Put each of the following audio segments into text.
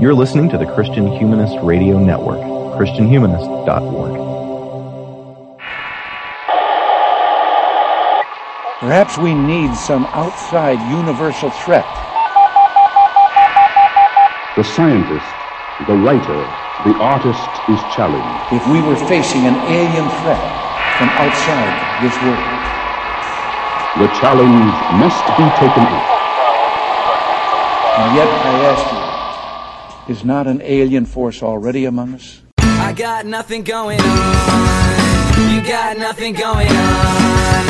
You're listening to the Christian Humanist Radio Network, ChristianHumanist.org. Perhaps we need some outside universal threat. The scientist, the writer, the artist is challenged. If we were facing an alien threat from outside this world, The challenge must be taken up. and yet I ask you, is not an alien force already among us? I got nothing going on. You got nothing going on.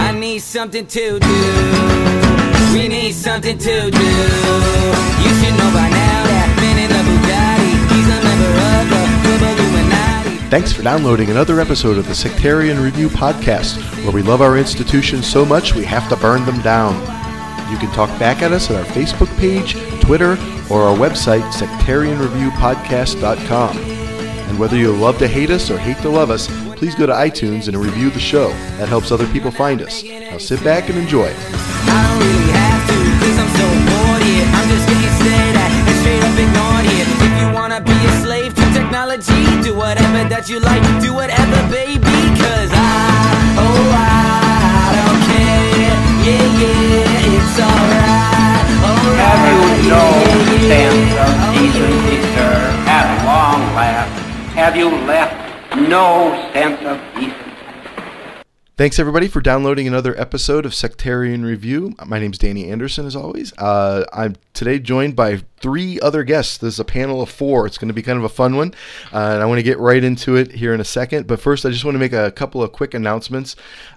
I need something to do. We need something to do. You should know by now that man in the Bugatti, he's a member of the Club Illuminati. Thanks for downloading another episode of the Sectarian Review Podcast, where we love our institutions so much we have to burn them down. You can talk back at us at our Facebook page, Twitter, or our website, sectarianreviewpodcast.com. And whether you love to hate us or hate to love us, please go to iTunes and review the show. That helps other people find us. Now sit back and enjoy. Don't really have to, cause I'm so bored here. I'm just getting stared at and straight up ignored here. If you wanna be a slave to technology, do whatever that you like, do whatever, baby. Cause I, oh, I don't care. Yeah, yeah, it's alright. Alright. Have you no sense of decency, sir, at long last? Have you left no sense of decency? Thanks everybody for downloading another episode of Sectarian Review. My name's Danny Anderson, as always. Uh, I'm today joined by three other guests. This is a panel of four. It's going to be kind of a fun one, uh, and I want to get right into it here in a second. But first, I just want to make a couple of quick announcements.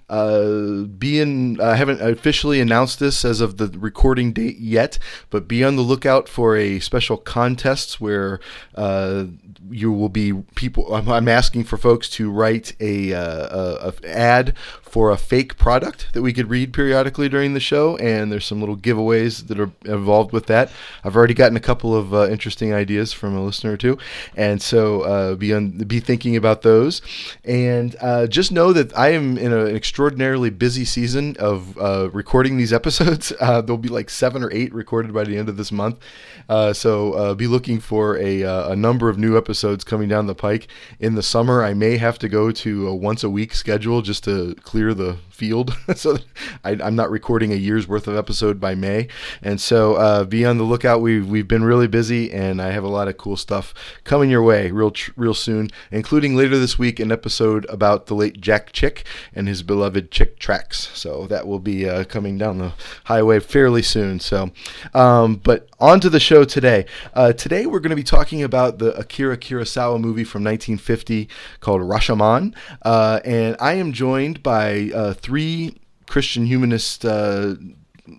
Uh, being I haven't officially announced this as of the recording date yet, but be on the lookout for a special contest where uh, you will be people. I'm, I'm asking for folks to write a, uh, a, a ad for a fake product that we could read periodically during the show, and there's some little giveaways that are involved with that. I've already gotten a couple of uh, interesting ideas from a listener or two, and so uh, be be thinking about those. And uh, just know that I am in an extraordinarily busy season of uh, recording these episodes. Uh, there'll be like seven or eight recorded by the end of this month, uh, so be looking for a, a number of new episodes coming down the pike in the summer. I may have to go to a once a week schedule just to clear the field, so I, I'm not recording a year's worth of episode by May. And so uh, be on the lookout. We've we've been really busy, and I have a lot of cool stuff coming your way real real soon, including later this week an episode about the late Jack Chick and his beloved Chick tracks. So that will be uh, coming down the highway fairly soon. So, um, but on to the show today. Uh, today we're going to be talking about the Akira Kurosawa movie from 1950 called Rashomon, uh, and I am joined by uh, three Christian humanist. Uh,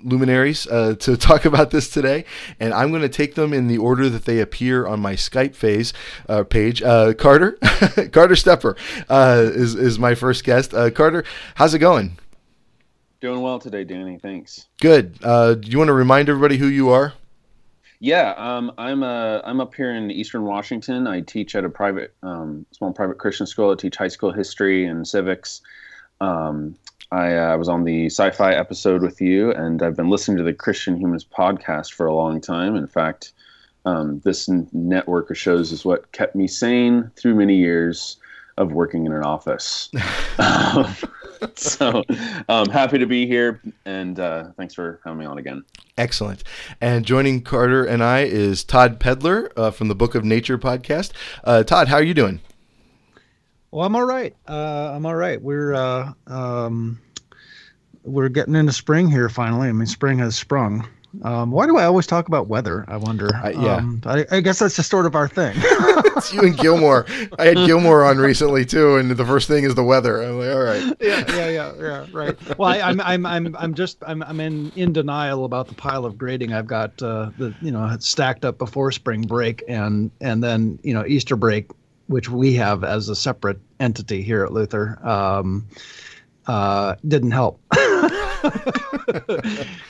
luminaries uh, to talk about this today, and I'm going to take them in the order that they appear on my Skype phase uh, page. Uh, Carter, Carter Stepper uh, is is my first guest. Uh, Carter, how's it going? Doing well today, Danny. Thanks. Good. Uh, do you want to remind everybody who you are? Yeah, um, I'm uh, I'm up here in Eastern Washington. I teach at a private, um, small private Christian school. I teach high school history and civics. Um, I uh, was on the sci-fi episode with you, and I've been listening to the Christian Humanist podcast for a long time. In fact, um, this n- network of shows is what kept me sane through many years of working in an office. Um, so, um, happy to be here, and uh, thanks for having me on again. Excellent. And joining Carter and I is Todd Pedlar uh, from the Book of Nature podcast. Uh, Todd, how are you doing? Well, I'm all right. Uh, I'm all right. We're uh, um, we're getting into spring here finally. I mean, spring has sprung. Um, why do I always talk about weather? I wonder. Uh, yeah. Um, I, I guess that's just sort of our thing. it's you and Gilmore. I had Gilmore on recently too, and the first thing is the weather. I'm like, all right. yeah, yeah, yeah, yeah. Right. Well, I, I'm, I'm, I'm, I'm just, I'm, I'm in, in denial about the pile of grading I've got, uh, the, you know, stacked up before spring break and, and then, you know, Easter break, which we have as a separate entity here at Luther. Um, uh, didn't help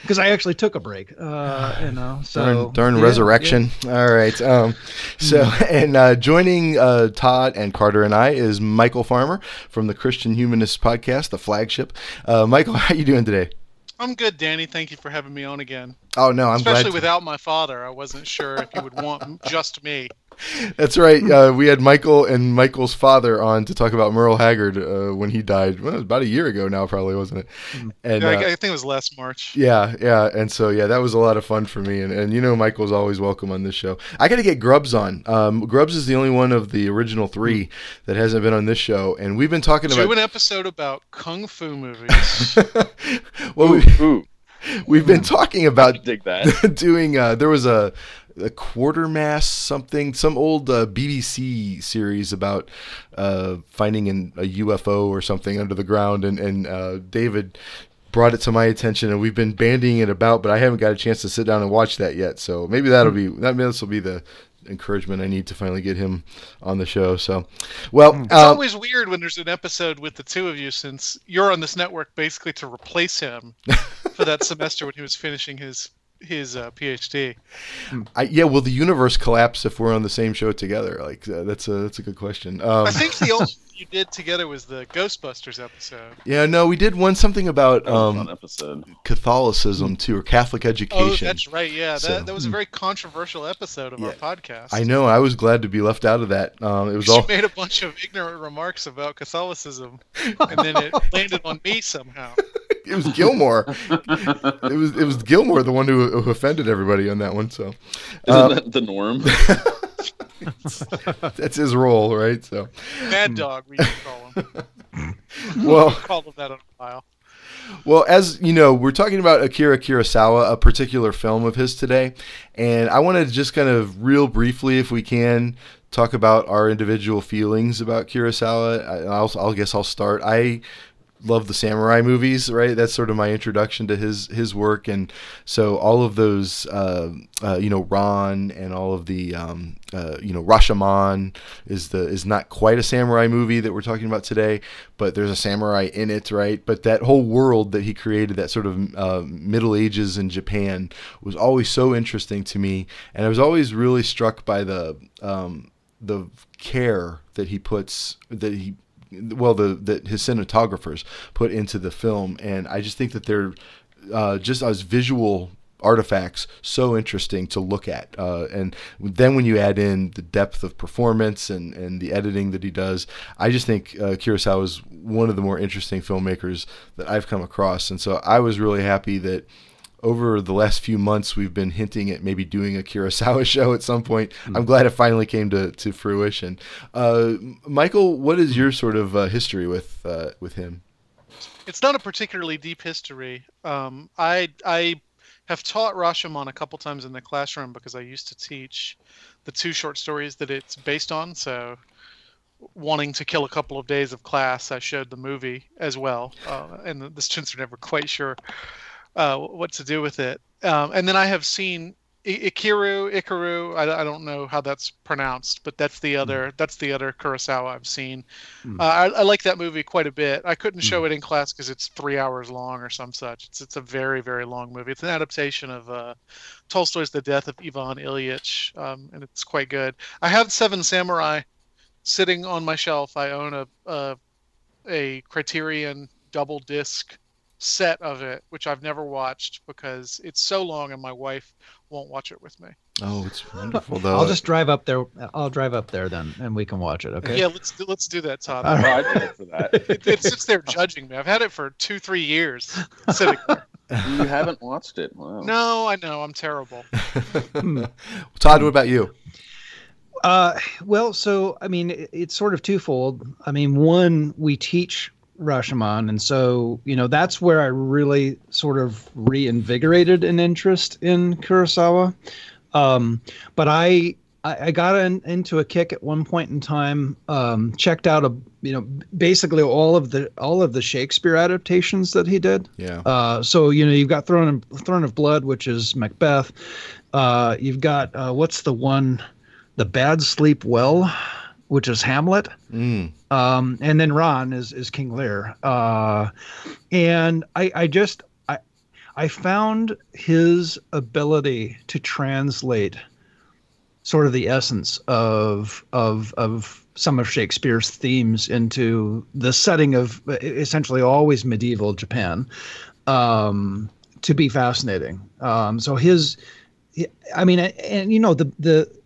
because I actually took a break. Uh, you know, so darn, darn yeah, resurrection. All right. Um, so, and uh, joining uh, Todd and Carter and I is Michial Farmer from the Christian Humanist podcast, the flagship. Uh, Michial, how you doing today? I'm good, Danny. Thank you for having me on again. Oh no, I'm Especially glad. to- without my father, I wasn't sure if you would want just me. That's right. Uh, we had Michial and Michial's father on to talk about Merle Haggard uh, when he died. Well, it was about a year ago now, probably wasn't it? And Yeah, I, uh, I think it was last March. yeah, yeah, and so yeah, that was a lot of fun for me. And, and you know, Michial's always welcome on this show. I got to get Grubbs on. Um, Grubbs is the only one of the original three that hasn't been on this show, and we've been talking Do about. an episode about kung fu movies. well, we, Ooh, we've been talking about dig that. doing. Uh, there was a a Quatermass something, some old uh, BBC series about uh, finding an, a UFO or something under the ground, and and uh, David brought it to my attention, and we've been bandying it about, but I haven't got a chance to sit down and watch that yet. So maybe that'll be that. This will be the encouragement I need to finally get him on the show. So, well, It's um, always weird when there's an episode with the two of you, since you're on this network basically to replace him for that semester when he was finishing his his uh, PhD. I, yeah, will the universe collapse if we're on the same show together? Like uh, that's a that's a good question. Um, I think the only thing you did together was the Ghostbusters episode. yeah, no, we did one something about That was a um, episode. Catholicism too, or Catholic education. Oh, education. that's right. Yeah, that, So- that was a very controversial episode of our podcast. I know. I was glad to be left out of that. Um, it was She all. made a bunch of ignorant remarks about Catholicism, and then it landed on me somehow. It was Gilmore. it was it was Gilmore, the one who, who offended everybody on that one. So Isn't Uh, that the norm? that's his role, right? So Mad Dog, we call him. well, Call him that on a file. Well, as you know, we're talking about Akira Kurosawa, a particular film of his today, and I want to just kind of real briefly, if we can, talk about our individual feelings about Kurosawa. I, I'll, I'll guess I'll start. I love the samurai movies, right? That's sort of my introduction to his his work, and so all of those, uh, uh, you know, Ran and all of the, um, uh, you know, Rashomon is the is not quite a samurai movie that we're talking about today, but there's a samurai in it, right? But that whole world that he created, that sort of uh, Middle Ages in Japan, was always so interesting to me, and I was always really struck by the um, the care that he puts that he well the that his cinematographers put into the film and i just think that they're uh, just as visual artifacts so interesting to look at. Uh, and then when you add in the depth of performance and, and the editing that he does i just think uh, kurosawa is one of the more interesting filmmakers that i've come across. And so i was really happy that over the last few months, we've been hinting at maybe doing a Kurosawa show at some point. I'm glad it finally came to, to fruition. Uh, Michial, what is your sort of uh, history with uh, with him? It's not a particularly deep history. Um, I I have taught Rashomon a couple times in the classroom because I used to teach the two short stories that it's based on. So, wanting to kill a couple of days of class, I showed the movie as well, uh, and the, the students are never quite sure uh, what to do with it. Um, and then I have seen I- Ikiru, Ikaru. I, I don't know how that's pronounced, but that's the other that's the other Kurosawa I've seen. Uh, I, I like that movie quite a bit. I couldn't show it in class because it's three hours long or some such. It's it's a very very long movie. It's an adaptation of uh, Tolstoy's The Death of Ivan Ilyich, um, and it's quite good. I have Seven Samurai sitting on my shelf. I own a a, a Criterion double disc set of it, which I've never watched because it's so long and my wife won't watch it with me. Oh, it's wonderful though. I'll just drive up there. I'll drive up there then, and we can watch it. Okay. Yeah, let's do, let's do that, Todd. All Well, I'd vote for that. It, it sits there judging me. I've had it for two, three years. Sitting there. You haven't watched it. Wow. No, I know I'm terrible. Todd, what about you? Uh, well, so I mean, it, it's sort of twofold. I mean, one, we teach Rashomon, and so you know that's where I really sort of reinvigorated an interest in Kurosawa. Um, but I I, I got in, into a kick at one point in time. Um, checked out a you know basically all of the all of the Shakespeare adaptations that he did. Yeah. Uh, so you know you've got Throne of, Throne of Blood, which is Macbeth. Uh, you've got uh, what's the one, The Bad Sleep Well, which is Hamlet. Mm. Um, and then Ran is is King Lear. Uh, and I I just I I found his ability to translate sort of the essence of of of some of Shakespeare's themes into the setting of essentially always medieval Japan. um, to be fascinating. Um, so his, I mean, and you know the the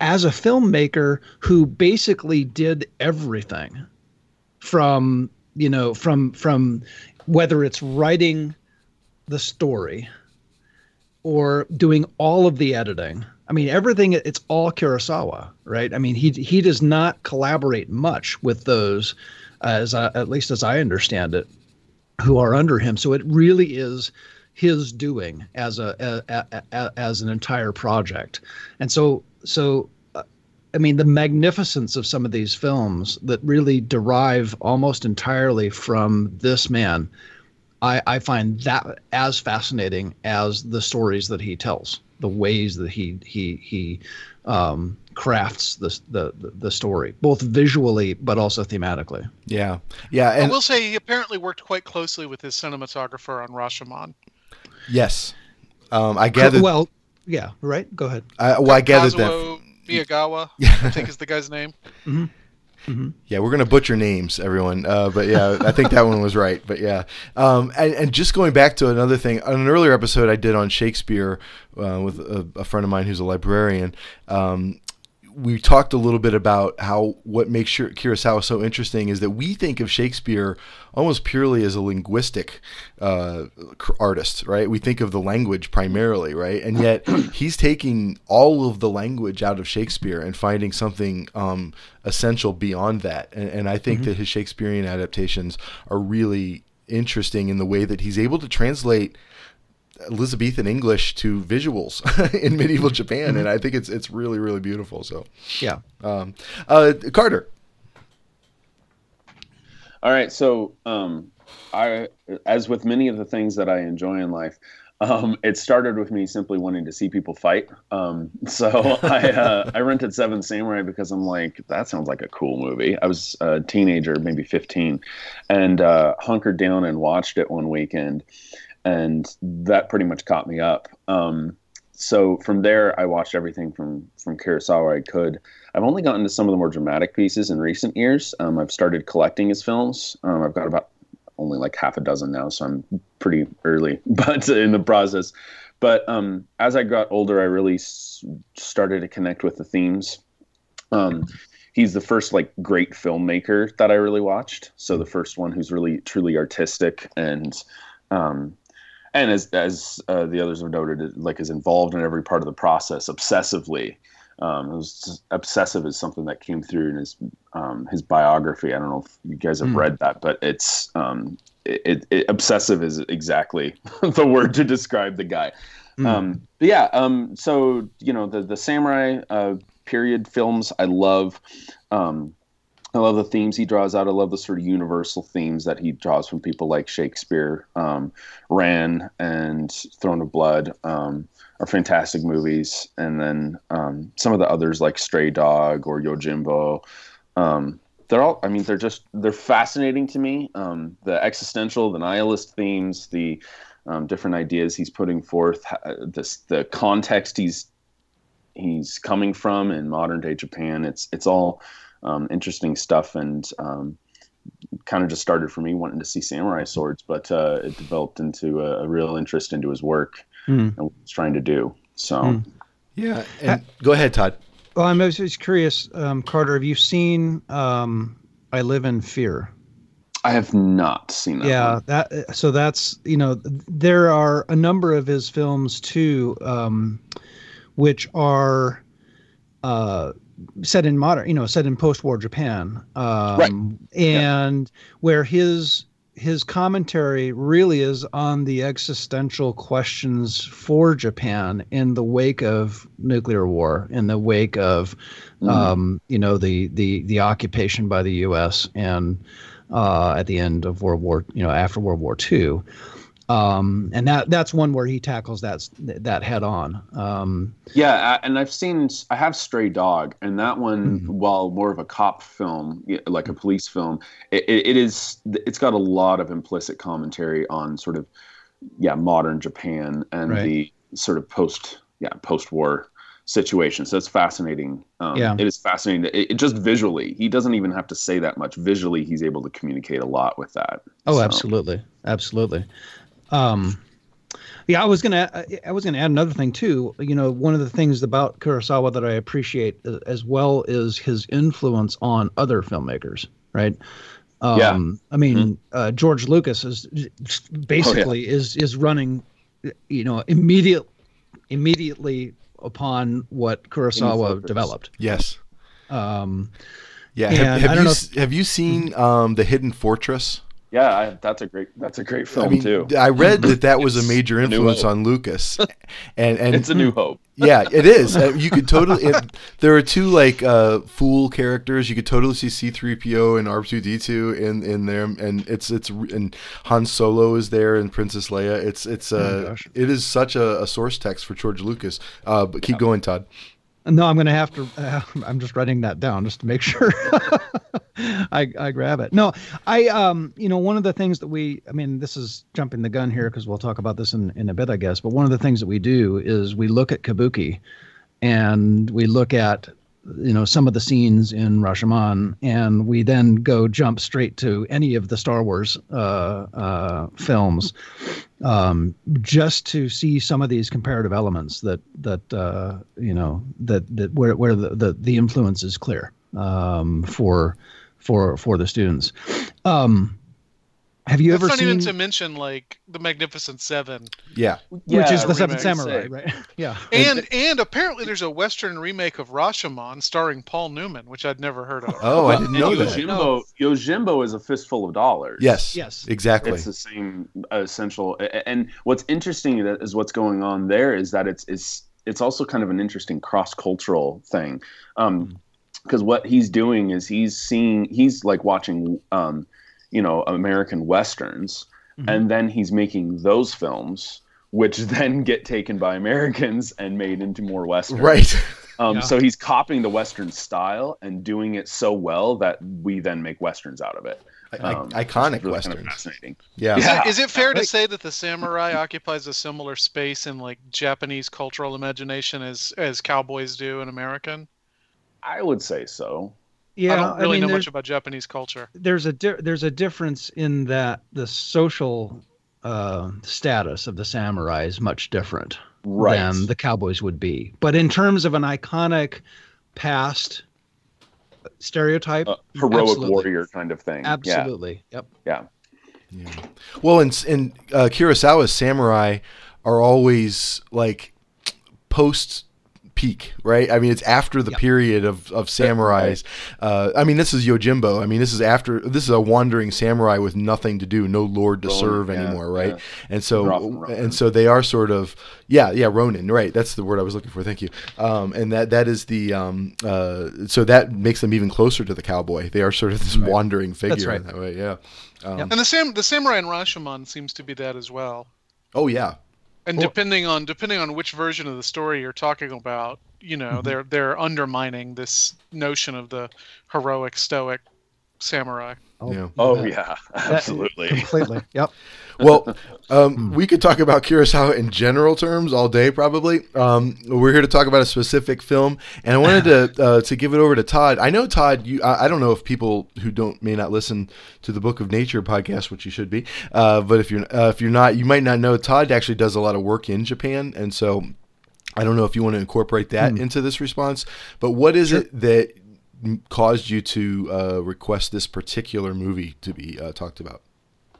as a filmmaker who basically did everything from you know from from whether it's writing the story or doing all of the editing I mean, everything it's all Kurosawa, right? I mean, he he does not collaborate much with those, as I, at least as I understand it, who are under him. So it really is his doing as a, a, a as an entire project, and so so. uh, I mean, the magnificence of some of these films that really derive almost entirely from this man, I, I find that as fascinating as the stories that he tells the ways that he he he um, crafts the, the the story, both visually but also thematically. Yeah, yeah, I and will say he apparently worked quite closely with his cinematographer on Rashomon. yes, um, I gathered. Well, yeah, right. Go ahead. I, well, I gathered that. Kazuo Miyagawa, I think is the guy's name. Yeah, we're gonna butcher names, everyone. Uh, but yeah, I think that one was right. But yeah, um, and, and just going back to another thing, on an earlier episode I did on Shakespeare uh, with a, a friend of mine who's a librarian. Um, we talked a little bit about how what makes Kurosawa so interesting is that we think of Shakespeare almost purely as a linguistic uh, artist, right? We think of the language primarily, right? And yet he's taking all of the language out of Shakespeare and finding something um, essential beyond that. And, and I think that his Shakespearean adaptations are really interesting in the way that he's able to translate Elizabethan English to visuals in medieval Japan, and I think it's it's really really beautiful. So, Yeah. um, uh, Carter, All right, so um, I, as with many of the things that I enjoy in life, um, it started with me simply wanting to see people fight. Um, so I, uh, I rented Seven Samurai because I'm like, that sounds like a cool movie. I was a teenager, maybe 15, and uh, hunkered down and watched it one weekend, and that pretty much caught me up. Um, so from there, I watched everything from from Kurosawa I could. I've only gotten to some of the more dramatic pieces in recent years. Um, I've started collecting his films. Um, I've got about only like half a dozen now, so I'm pretty early, but in the process. But um, as I got older, I really s- started to connect with the themes. Um, he's the first like great filmmaker that I really watched. So the first one who's really truly artistic and um, and as as uh, the others have noted, like is involved in every part of the process obsessively. Um, it was obsessive is something that came through in his um, his biography. I don't know if you guys have Hmm. read that, but it's um, it, it, obsessive is exactly the word to describe the guy. But yeah, um, so you know the the samurai uh, period films I love. Um, I love the themes he draws out. I love the sort of universal themes that he draws from people like Shakespeare, um, Ran, and Throne of Blood um, are fantastic movies. And then um, some of the others like Stray Dog or Yojimbo. Um, they're all, I mean, they're just, they're fascinating to me. Um, the existential, the nihilist themes, the um, different ideas he's putting forth, this, the context he's he's coming from in modern day Japan. It's it's all um, interesting stuff and um, kind of just started for me wanting to see samurai swords, but uh, it developed into a, a real interest into his work Hmm. and what he's trying to do. So Hmm. yeah, and go ahead, Todd. Well, I'm just curious, um, Carter. Have you seen um, "I Live in Fear"? I have not seen that. yeah one. that so that's you know there are a number of his films too um which are uh set in modern you know set in post-war japan um Right. and where his his commentary really is on the existential questions for japan in the wake of nuclear war in the wake of um you know the the the occupation by the us and uh, at the end of World War, you know, after World War II, um, and that that's one where he tackles that that head on. Um, Yeah, and I've seen I have Stray Dog, and that one, Mhm. while more of a cop film, like a police film, it, it, it is it's got a lot of implicit commentary on sort of yeah modern Japan and Right. the sort of post yeah post war situation. So it's fascinating. Um, Yeah. it is fascinating. It, it just visually, he doesn't even have to say that much. Visually, he's able to communicate a lot with that. oh, So- absolutely, absolutely. Um, yeah, I was gonna I was gonna add another thing too. You know, one of the things about Kurosawa that I appreciate as well is his influence on other filmmakers. Right. Um, Yeah. I mean, Mm-hmm. uh, George Lucas is Oh, basically is is running, you know, immediate immediately upon what Kurosawa developed. Yes. Um, Yeah. Have, have you don't know s- have you seen um, the Hidden Fortress? Yeah, I, that's a great that's a great film I mean, too. I read that that was a major influence hope. on Lucas, and and It's a new hope. yeah, it is. Uh, You could totally. It, there are two like uh, fool characters. You could totally see C three PO and R two D two in in there, and it's it's and Han Solo is there and Princess Leia. It's it's uh, gosh. it is such a, a source text for George Lucas. Uh, but keep going, Todd. No, I'm going to have to. Uh, I'm just writing that down just to make sure I, I grab it. No, I um you know one of the things that we I mean this is jumping the gun here because we'll talk about this in in a bit I guess. But one of the things that we do is we look at Kabuki, and we look at you know some of the scenes in Rashomon, and we then go jump straight to any of the Star Wars uh, uh, films um, just to see some of these comparative elements that that uh, you know that that where where the the, the influence is clear um, for for for the students. Um, have you That's ever not seen even to mention like the Magnificent Seven, Yeah, which Yeah, is the Seven. Samurai, right? yeah. and and apparently there's a Western remake of Rashomon starring Paul Newman, which I'd never heard of. Oh, I didn't and know that. Yojimbo, Yojimbo is a fistful of dollars. Yes. Yes. Exactly. It's the same uh, essential. a- a- And what's interesting that is what's going on there is that it's it's it's also kind of an interesting cross cultural thing, because what he's doing is he's seeing he's like watching um, you know American westerns, and then he's making those films. Which then get taken by Americans and made into more westerns. Right. Um, Yeah. So he's copying the Western style and doing it so well that we then make westerns out of it. I- Um, iconic which is really kind of westerns. fascinating. Yeah. Is, Yeah. it, is it fair to say that the samurai occupies a similar space in like Japanese cultural imagination as as cowboys do in American? I would say so. Yeah, I don't really mean, know much about Japanese culture. there's a di- there's a difference in that the social uh, status of the samurai is much different Right. than the cowboys would be. But in terms of an iconic past stereotype, Uh, heroic absolutely. warrior kind of thing. Absolutely. Yep. Yeah. Well, in in uh, Kurosawa's samurai are always like post peak, right? I mean, it's after the Yeah. period of of samurais. Uh, I mean, this is Yojimbo. I mean, this is after this is a wandering samurai with nothing to do, no lord to Ronin, serve yeah, anymore, right? yeah. And so Ronin. and so they are sort of yeah, yeah, Ronin, right? That's the word I was looking for. Thank you. Um, and that that is the um, uh, so that makes them even closer to the cowboy. They are sort of this wandering figure right. in that way. Yeah. Um, Yep. And the sam the samurai in Rashomon seems to be that as well. Oh yeah. And Well- depending on depending on which version of the story you're talking about, you know, Mm-hmm. they're they're undermining this notion of the heroic stoic samurai. Oh Yeah. Oh that- yeah, absolutely. completely. Yep. Well, um, we could talk about Kurosawa in general terms all day, probably. Um, we're here to talk about a specific film, and I wanted to uh, to give it over to Todd. I know Todd. You, I, I don't know if people who don't may not listen to the Book of Nature podcast, which you should be, uh, but if you're uh, if you're not, you might not know. Todd actually does a lot of work in Japan, and so I don't know if you want to incorporate that into this response. But what is it that caused you to uh, request this particular movie to be uh, talked about?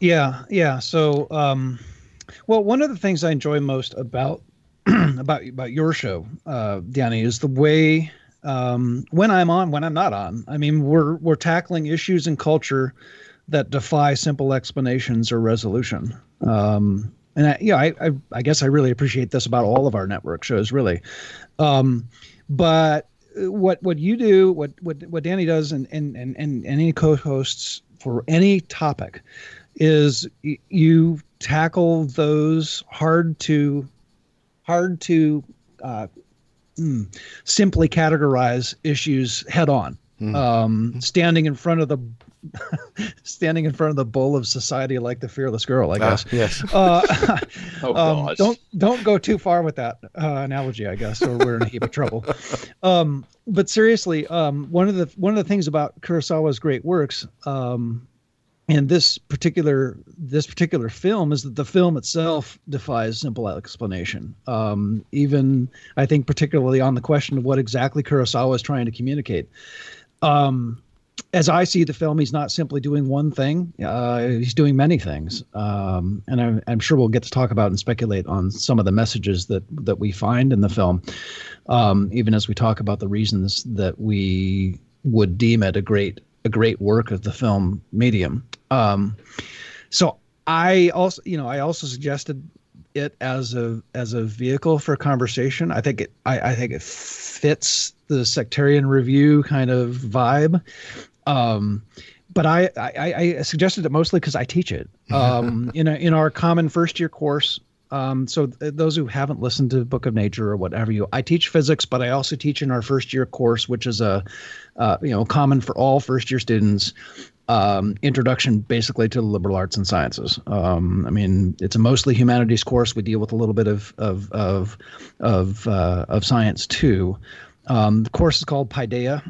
Yeah, yeah. So, um, well, one of the things I enjoy most about about about your show, uh, Danny, is the way um, when I'm on, when I'm not on. I mean, we're we're tackling issues in culture that defy simple explanations or resolution. Um, and I, yeah, I, I I guess I really appreciate this about all of our network shows, really. Um, but what what you do, what what what Danny does, and and and and any co-hosts for any topic is y- you tackle those hard to hard to uh, mm, simply categorize issues head on um, standing in front of the standing in front of the bull of society like the fearless girl i Ah, guess yes. uh, Oh um, gosh. don't don't go too far with that uh, analogy, I guess, or we're in a heap of trouble. Um, but seriously, um, one of the one of the things about Kurosawa's great works um, and this particular this particular film is that the film itself defies simple explanation. Um, even I think particularly on the question of what exactly Kurosawa is trying to communicate. Um, as I see the film, he's not simply doing one thing. Uh, he's doing many things, um, and I'm, I'm, sure we'll get to talk about and speculate on some of the messages that that we find in the film, um, even as we talk about the reasons that we would deem it a great a great work of the film medium. Um, so I also, you know, I also suggested it as a as a vehicle for conversation. I think it I, I think it fits the sectarian review kind of vibe. Um, but I, I, I suggested it mostly because I teach it um, in a, in our common first year course. Um, so th- those who haven't listened to Book of Nature or whatever you, I teach physics, but I also teach in our first year course, which is a, uh, you know, common for all first year students. Um, introduction basically to the liberal arts and sciences. Um, I mean, it's a mostly humanities course. We deal with a little bit of of of of, uh, of science too. Um, the course is called Paideia,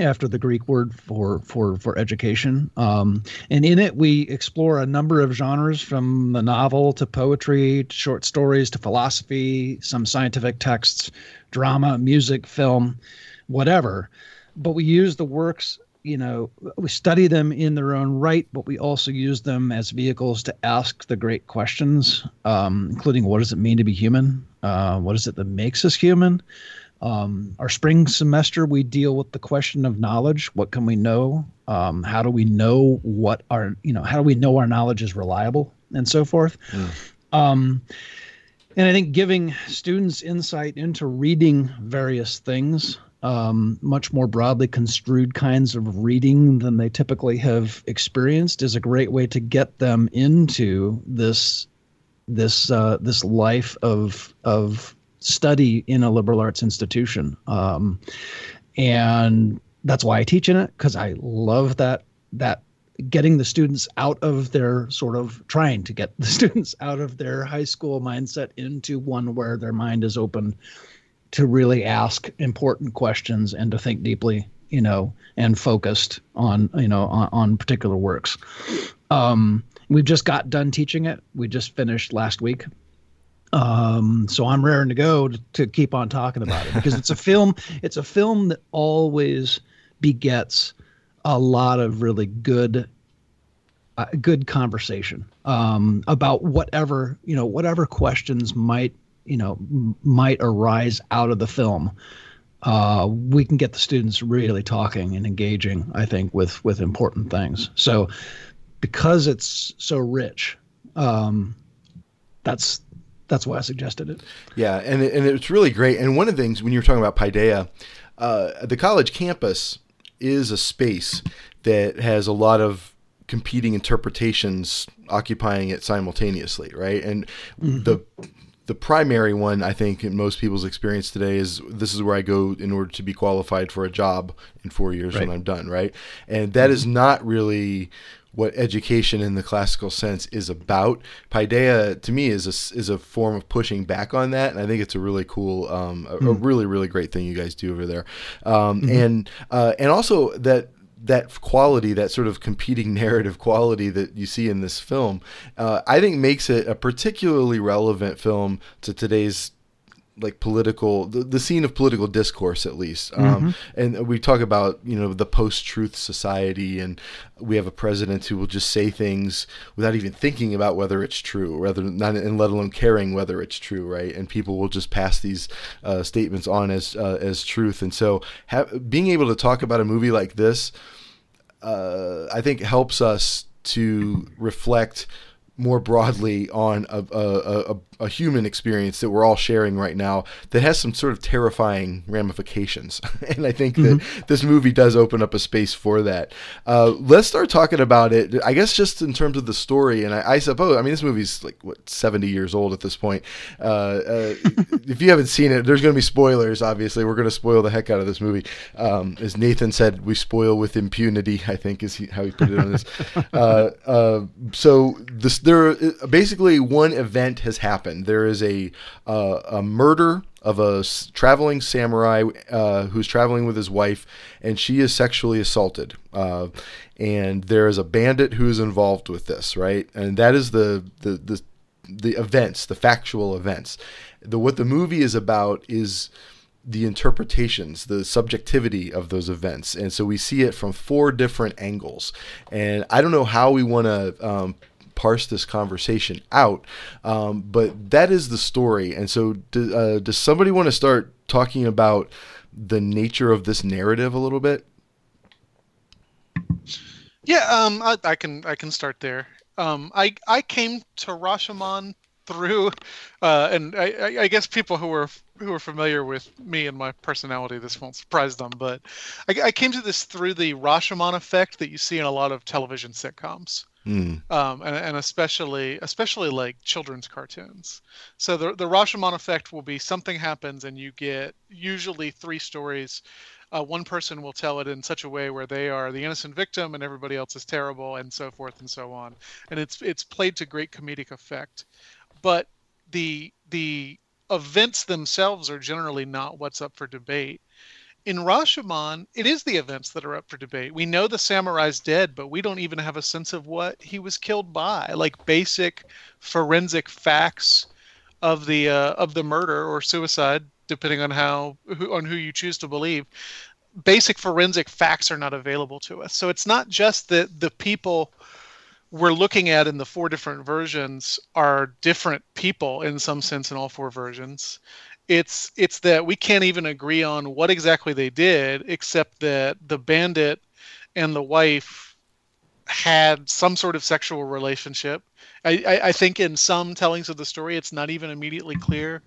after the Greek word for for for education. Um, and in it, we explore a number of genres from the novel to poetry to short stories to philosophy, some scientific texts, drama, music, film, whatever. But we use the works. You know, we study them in their own right, but we also use them as vehicles to ask the great questions, um, including what does it mean to be human? Uh, what is it that makes us human? Um, our spring semester, we deal with the question of knowledge. What can we know? Um, how do we know what our, you know, how do we know our knowledge is reliable and so forth? Mm. Um, and I think giving students insight into reading various things, um, much more broadly construed kinds of reading than they typically have experienced, is a great way to get them into this this uh, this life of of study in a liberal arts institution. Um, and that's why I teach in it because I love that that getting the students out of their sort of trying to get the students out of their high school mindset into one where their mind is open to really ask important questions and to think deeply you know and focused on you know on, on particular works um, we've just got done teaching it we just finished last week um, so I'm raring to go to, to keep on talking about it because it's a film. It's a film that always begets a lot of really good, uh, good conversation um, about whatever you know, whatever questions might you know m- might arise out of the film. Uh, we can get the students really talking and engaging. I think with with important things. So because it's so rich, um, that's that's why I suggested it. Yeah, and it, and it's really great. And one of the things when you're talking about Paideia, uh, the college campus is a space that has a lot of competing interpretations occupying it simultaneously, right? And mm-hmm. the the primary one I think in most people's experience today is this is where I go in order to be qualified for a job in 4 years right. when I'm done, right? And that is not really what education in the classical sense is about. Paideia to me is a, is a form of pushing back on that, and I think it's a really cool, um, a, mm. a, hmm. really really great thing you guys do over there, um, mm-hmm. and uh, and also that that quality, that sort of competing narrative quality that you see in this film, uh, I think makes it a particularly relevant film to today's like political the, the scene of political discourse at least. Um, mm-hmm. and we talk about you know the post-truth society and we have a president who will just say things without even thinking about whether it's true rather not and let alone caring whether it's true right? And people will just pass these uh, statements on as uh, as truth. And so being able to talk about a movie like this uh, I think helps us to reflect more broadly on a, a, a, a, human experience that we're all sharing right now that has some sort of terrifying ramifications. and I think mm-hmm. that this movie does open up a space for that. Uh, let's start talking about it, I guess, just in terms of the story. And I, I suppose, I mean, this movie's like, what, 70 years old at this point. Uh, uh, if you haven't seen it, there's going to be spoilers, obviously. We're going to spoil the heck out of this movie. Um, as Nathan said, we spoil with impunity, I think is he, how he put it on this. Uh, uh, so this there basically one event has happened. There is a uh, a murder of a traveling samurai uh, who's traveling with his wife, and she is sexually assaulted. Uh, and there is a bandit who is involved with this, right? And that is the the the, the events, the factual events. The what the movie is about is the interpretations, the subjectivity of those events. And so we see it from four different angles. And I don't know how we want to um, parse this conversation out, um, but that is the story. And so, do, uh, does somebody want to start talking about the nature of this narrative a little bit? Yeah, um, I, I can I can start there. Um, I I came to Rashomon through, uh, and I, I- guess people who are who are familiar with me and my personality, this won't surprise them. But I, I came to this through the Rashomon effect that you see in a lot of television sitcoms Hmm. um, and, and especially especially like children's cartoons. So the the Rashomon effect will be something happens and you get usually three stories. Uh, one person will tell it in such a way where they are the innocent victim and everybody else is terrible and so forth and so on. And it's it's played to great comedic effect, but the the events themselves are generally not what's up for debate in Rashomon, it is the events that are up for debate. We know the samurai's dead, but we don't even have a sense of what he was killed by. Like basic forensic facts of the uh, of the murder or suicide, depending on how who, on who you choose to believe. Basic forensic facts are not available to us. So it's not just that the people we're looking at in the four different versions are different people in some sense in all four versions it's it's that we can't even agree on what exactly they did except that the bandit and the wife had some sort of sexual relationship. I, I, I think in some tellings of the story it's not even immediately clear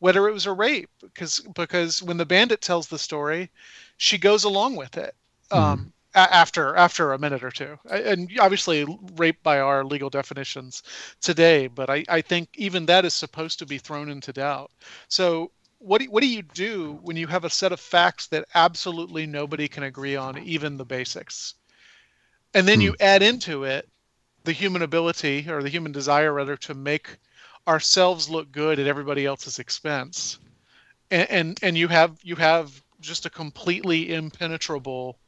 whether it was a rape because because when the bandit tells the story she goes along with it. Um, a- after after a minute or two. And obviously rape by our legal definitions today but I, I think even that is supposed to be thrown into doubt. So what do, what do you do when you have a set of facts that absolutely nobody can agree on even the basics? And then you hmm. add into it the human ability or the human desire rather to make ourselves look good at everybody else's expense. And and, and you have you have just a completely impenetrable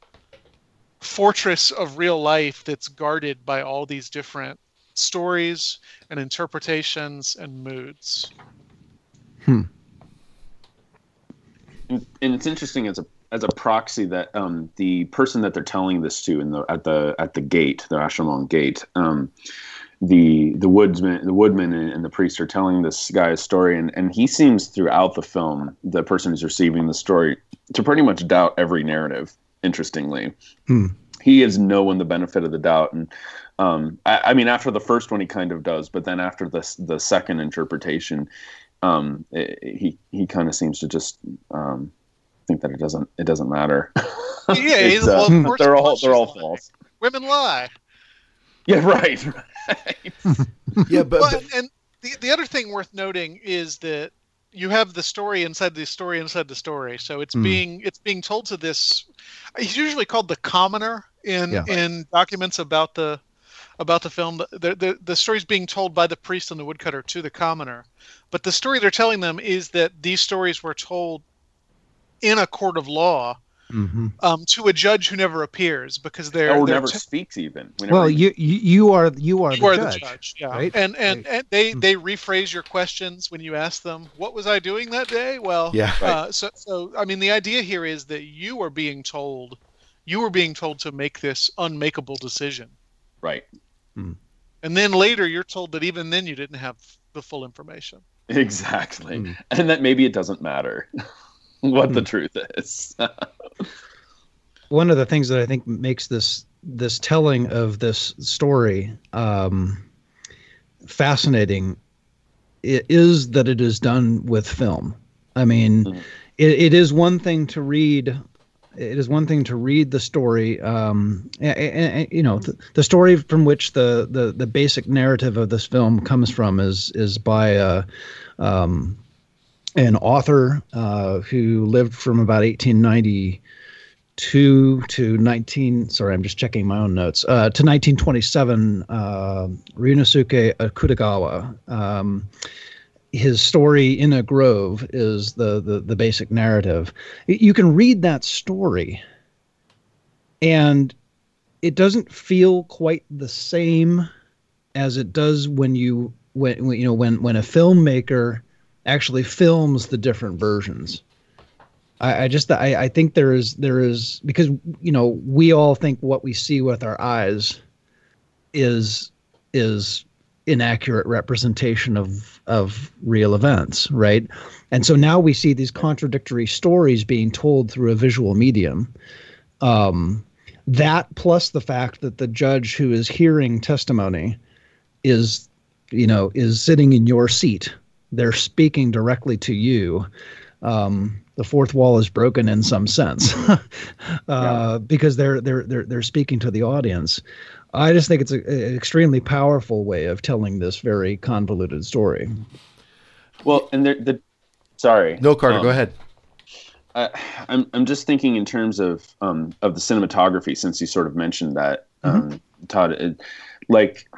fortress of real life that's guarded by all these different stories and interpretations and moods. and, and it's interesting as a as a proxy that um, the person that they're telling this to in the at the at the gate, the Rashomon gate, um, the the woodsman, the woodman, and, and the priest are telling this guy a story, and, and he seems throughout the film, the person who's receiving the story, to pretty much doubt every narrative. Interestingly, he gives no one the benefit of the doubt, and um, I, I mean, after the first one, he kind of does, but then after the the second interpretation, um, it, he he kind of seems to just um, think that it doesn't it doesn't matter. Yeah, It's, he's- well, uh, of they're all they're all just like- false. Women lie. Yeah, right. right. Yeah, but, Well, but and the the other thing worth noting is that you have the story inside the story inside the story. So it's Hmm. being it's being told to this. He's usually called the commoner in Yeah. in documents about the about the film. The, the the story's being told by the priest and the woodcutter to the commoner, but the story they're telling them is that these stories were told in a court of law hmm um, to a judge who never appears because they're, or they're never t- speaks even. We never Well, even- you you you are you are you the are judge. the judge, yeah. right? And and, Right. and they Hmm. they rephrase your questions when you ask them, "What was I doing that day?" Well, Yeah. Uh, so so I mean, the idea here is that you are being told, you were being told to make this unmakeable decision, right. and then later you're told that even then you didn't have the full information. Exactly. Mm. And that maybe it doesn't matter what Hmm. the truth is. one of the things that I think makes this this telling of this story um, fascinating is that it is done with film. I mean, Mhm. it, it is one thing to read. It is one thing to read the story, um, and, you know, the, the story from which the, the the basic narrative of this film comes from is is by uh, um, an author uh, who lived from about 1890 two to 19 sorry i'm just checking my own notes uh, to 1927 uh, ryunosuke akutagawa um, his story in a grove is the, the the basic narrative. You can read that story, and it doesn't feel quite the same as it does when you when you know when when a filmmaker actually films the different versions. I, I just I, I think there is there is because you know we all think what we see with our eyes is is inaccurate representation of of real events, right? And so now we see these contradictory stories being told through a visual medium. Um, that plus the fact that the judge who is hearing testimony is, you know, is sitting in your seat. They're speaking directly to you. Um, the fourth wall is broken in some sense uh, yeah. because they're they're they're they're speaking to the audience. I just think it's a, an extremely powerful way of telling this very convoluted story. Well, and the, the sorry, no, Carter, um, go ahead. I, I'm I'm just thinking in terms of um, of the cinematography, since you sort of mentioned that, mm-hmm. um, Todd. It, like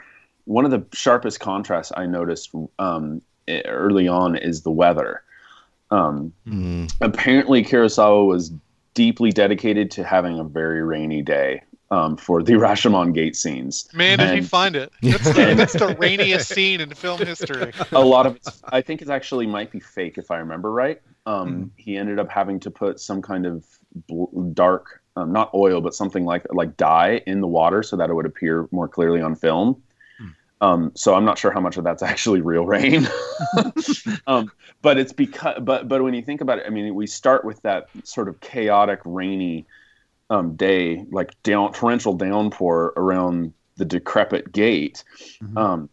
one of the sharpest contrasts I noticed um, early on is the weather. Um, mm. Apparently, Kurosawa was deeply dedicated to having a very rainy day um, for the Rashomon Gate scenes. Man, did he find it? That's the, that's the rainiest scene in film history. A lot of it, I think, it actually might be fake if I remember right. Um, mm. He ended up having to put some kind of bl- dark, um, not oil, but something like like dye in the water so that it would appear more clearly on film. Um, so I'm not sure how much of that's actually real rain, um, but it's because. But but when you think about it, I mean, we start with that sort of chaotic, rainy um, day, like down torrential downpour around the decrepit gate. Mm-hmm. Um,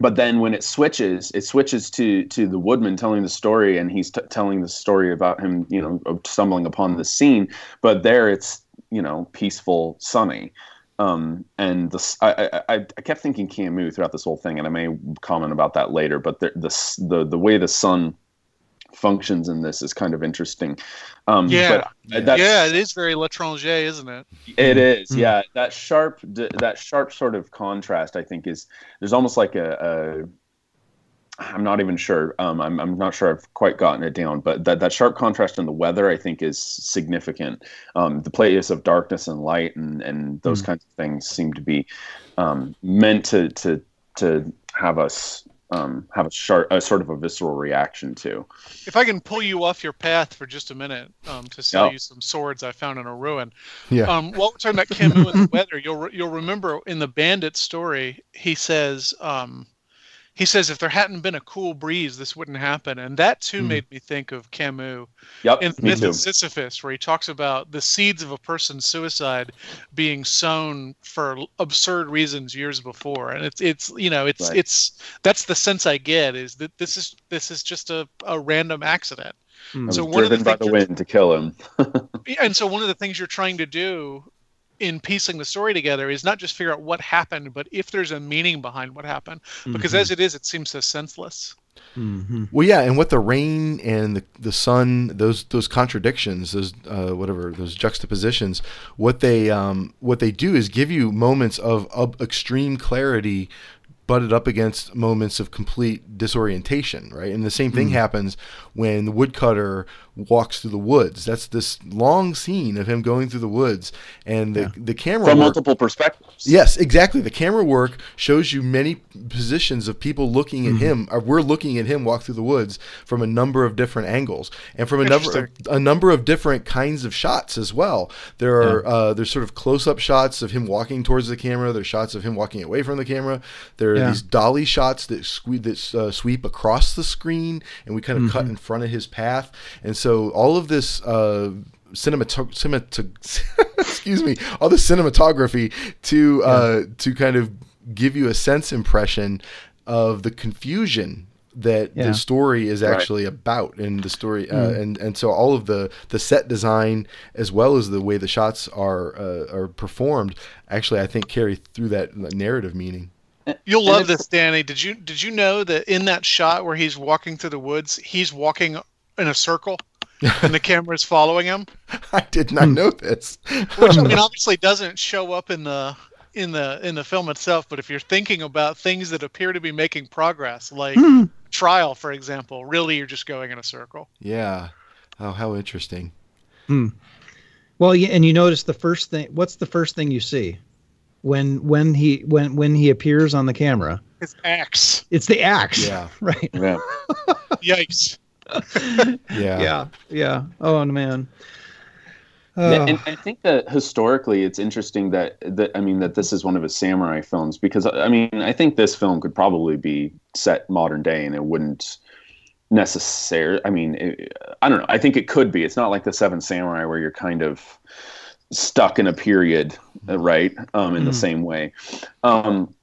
but then when it switches, it switches to to the woodman telling the story, and he's t- telling the story about him, you know, stumbling upon the scene. But there, it's you know, peaceful, sunny. Um, and the, I, I, I kept thinking Camus throughout this whole thing, and I may comment about that later. But the the the, the way the sun functions in this is kind of interesting. Um, yeah, yeah, it is very L'Étranger, isn't it? It is, mm-hmm. yeah. That sharp, that sharp sort of contrast, I think, is there's almost like a. a I'm not even sure. Um, I'm, I'm not sure I've quite gotten it down, but that, that sharp contrast in the weather, I think, is significant. Um, the place of darkness and light and, and those mm. kinds of things seem to be um, meant to to to have us um, have a sharp, a sort of a visceral reaction to. If I can pull you off your path for just a minute um, to sell oh. you some swords I found in a ruin. Yeah. Um, while we're talking about Camus and the weather, you'll you'll remember in the Bandit story, he says, um, he says if there hadn't been a cool breeze, this wouldn't happen, and that too mm. made me think of Camus yep, in Myth of Sisyphus, where he talks about the seeds of a person's suicide being sown for absurd reasons years before, and it's it's you know it's right. it's that's the sense I get is that this is this is just a, a random accident. Mm. So one driven of the by the wind to kill him. and so one of the things you're trying to do in piecing the story together is not just figure out what happened, but if there's a meaning behind what happened. Because mm-hmm. as it is, it seems so senseless. Mm-hmm. Well, yeah, and what the rain and the, the sun, those those contradictions, those uh, whatever those juxtapositions, what they um, what they do is give you moments of, of extreme clarity butted up against moments of complete disorientation, right? And the same thing mm. happens when the woodcutter walks through the woods. That's this long scene of him going through the woods, and the yeah. the camera from work, multiple perspectives. Yes, exactly. The camera work shows you many positions of people looking at mm-hmm. him. Or we're looking at him walk through the woods from a number of different angles and from a number of, a number of different kinds of shots as well. There are yeah. uh, there's sort of close up shots of him walking towards the camera. There's shots of him walking away from the camera. Are yeah. these dolly shots that sweep that uh, sweep across the screen, and we kind of mm-hmm. cut in front of his path. And so all of this uh, cinematog- excuse me, all the cinematography to uh, to kind of give you a sense impression of the confusion that yeah. the story is actually right. about and the story uh, mm. and and so all of the the set design as well as the way the shots are uh, are performed actually I think carry through that narrative meaning You'll love this, Danny. Did you did you know that in that shot where he's walking through the woods, he's walking in a circle, and the camera is following him? I did not know this. Which I mean, obviously doesn't show up in the in the in the film itself. But if you're thinking about things that appear to be making progress, like hmm. trial, for example, really you're just going in a circle. Yeah. Oh, how interesting. Hmm. Well, yeah, and you notice the first thing. What's the first thing you see when when he when when he appears on the camera? His axe. It's the axe. Yeah. Right. Yeah. Yikes. Yeah. Yeah. Yeah. Oh man. Yeah, Oh. and I think that historically, it's interesting that that I mean that this is one of his samurai films because I mean I think this film could probably be set modern day and it wouldn't necessarily. I mean, it, I don't know. I think it could be. It's not like the Seven Samurai where you're kind of stuck in a period, uh, right? Um, in the same way. Um,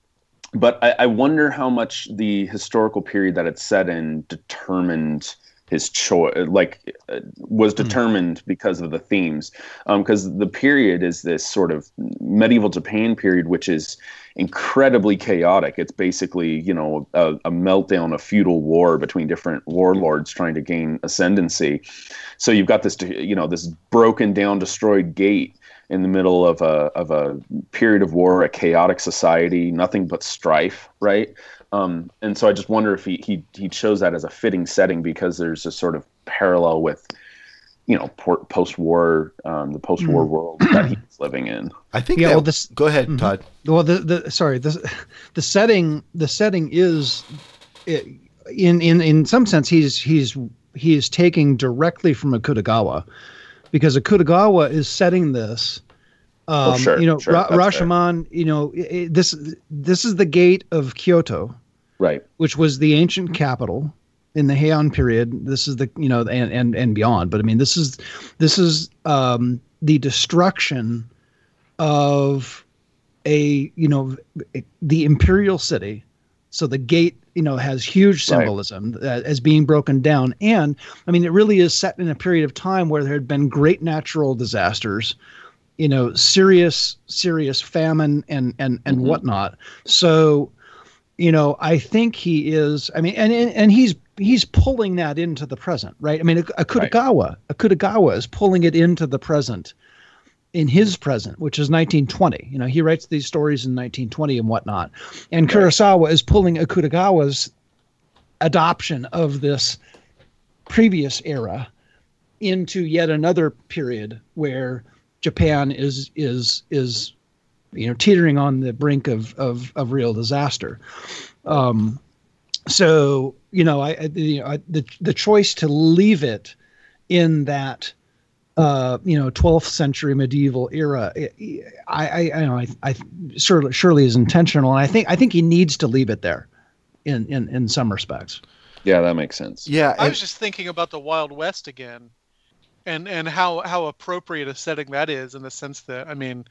but I, I wonder how much the historical period that it's set in determined his choice like uh, was determined because of the themes because the period is this sort of medieval japan period which is incredibly chaotic it's basically you know a, a meltdown a feudal war between different warlords trying to gain ascendancy so you've got this you know this broken down destroyed gate in the middle of a of a period of war, a chaotic society, nothing but strife, right? Um, and so I just wonder if he, he he chose that as a fitting setting because there's a sort of parallel with, you know, post war, um, the post war world that he's living in. I think Yeah, that, well, this- go ahead, Todd. Well, the the sorry the the setting the setting is in in in some sense he's he's he is taking directly from Akutagawa because Akutagawa is setting this. Um, Oh, sure, you know, sure, Ra- that's fair. Rashomon. You know, i i- this this is the gate of Kyoto, Right. which was the ancient capital in the Heian period. This is the you know and and and beyond. But I mean, this is this is um, the destruction of a you know the imperial city. So the gate you know has huge symbolism uh, as being broken down, and I mean it really is set in a period of time where there had been great natural disasters. You know, serious, serious famine and and and whatnot. So, you know, I think he is. I mean, and and, and he's he's pulling that into the present, right? I mean, Akutagawa, Akutagawa is pulling it into the present in his present, which is 1920. You know, he writes these stories in 1920 and whatnot, and Kurosawa is pulling Akutagawa's adoption of this previous era into yet another period where Japan is is is you know teetering on the brink of of, of real disaster. Um, so you know, I, I you know I, the the choice to leave it in that uh, you know 12th century medieval era, I I, I know I, I surely surely is intentional, and I think I think he needs to leave it there, in in in some respects. Yeah, that makes sense. Yeah. I and- was just thinking about the Wild West again, and and how how appropriate a setting that is in the sense that I mean,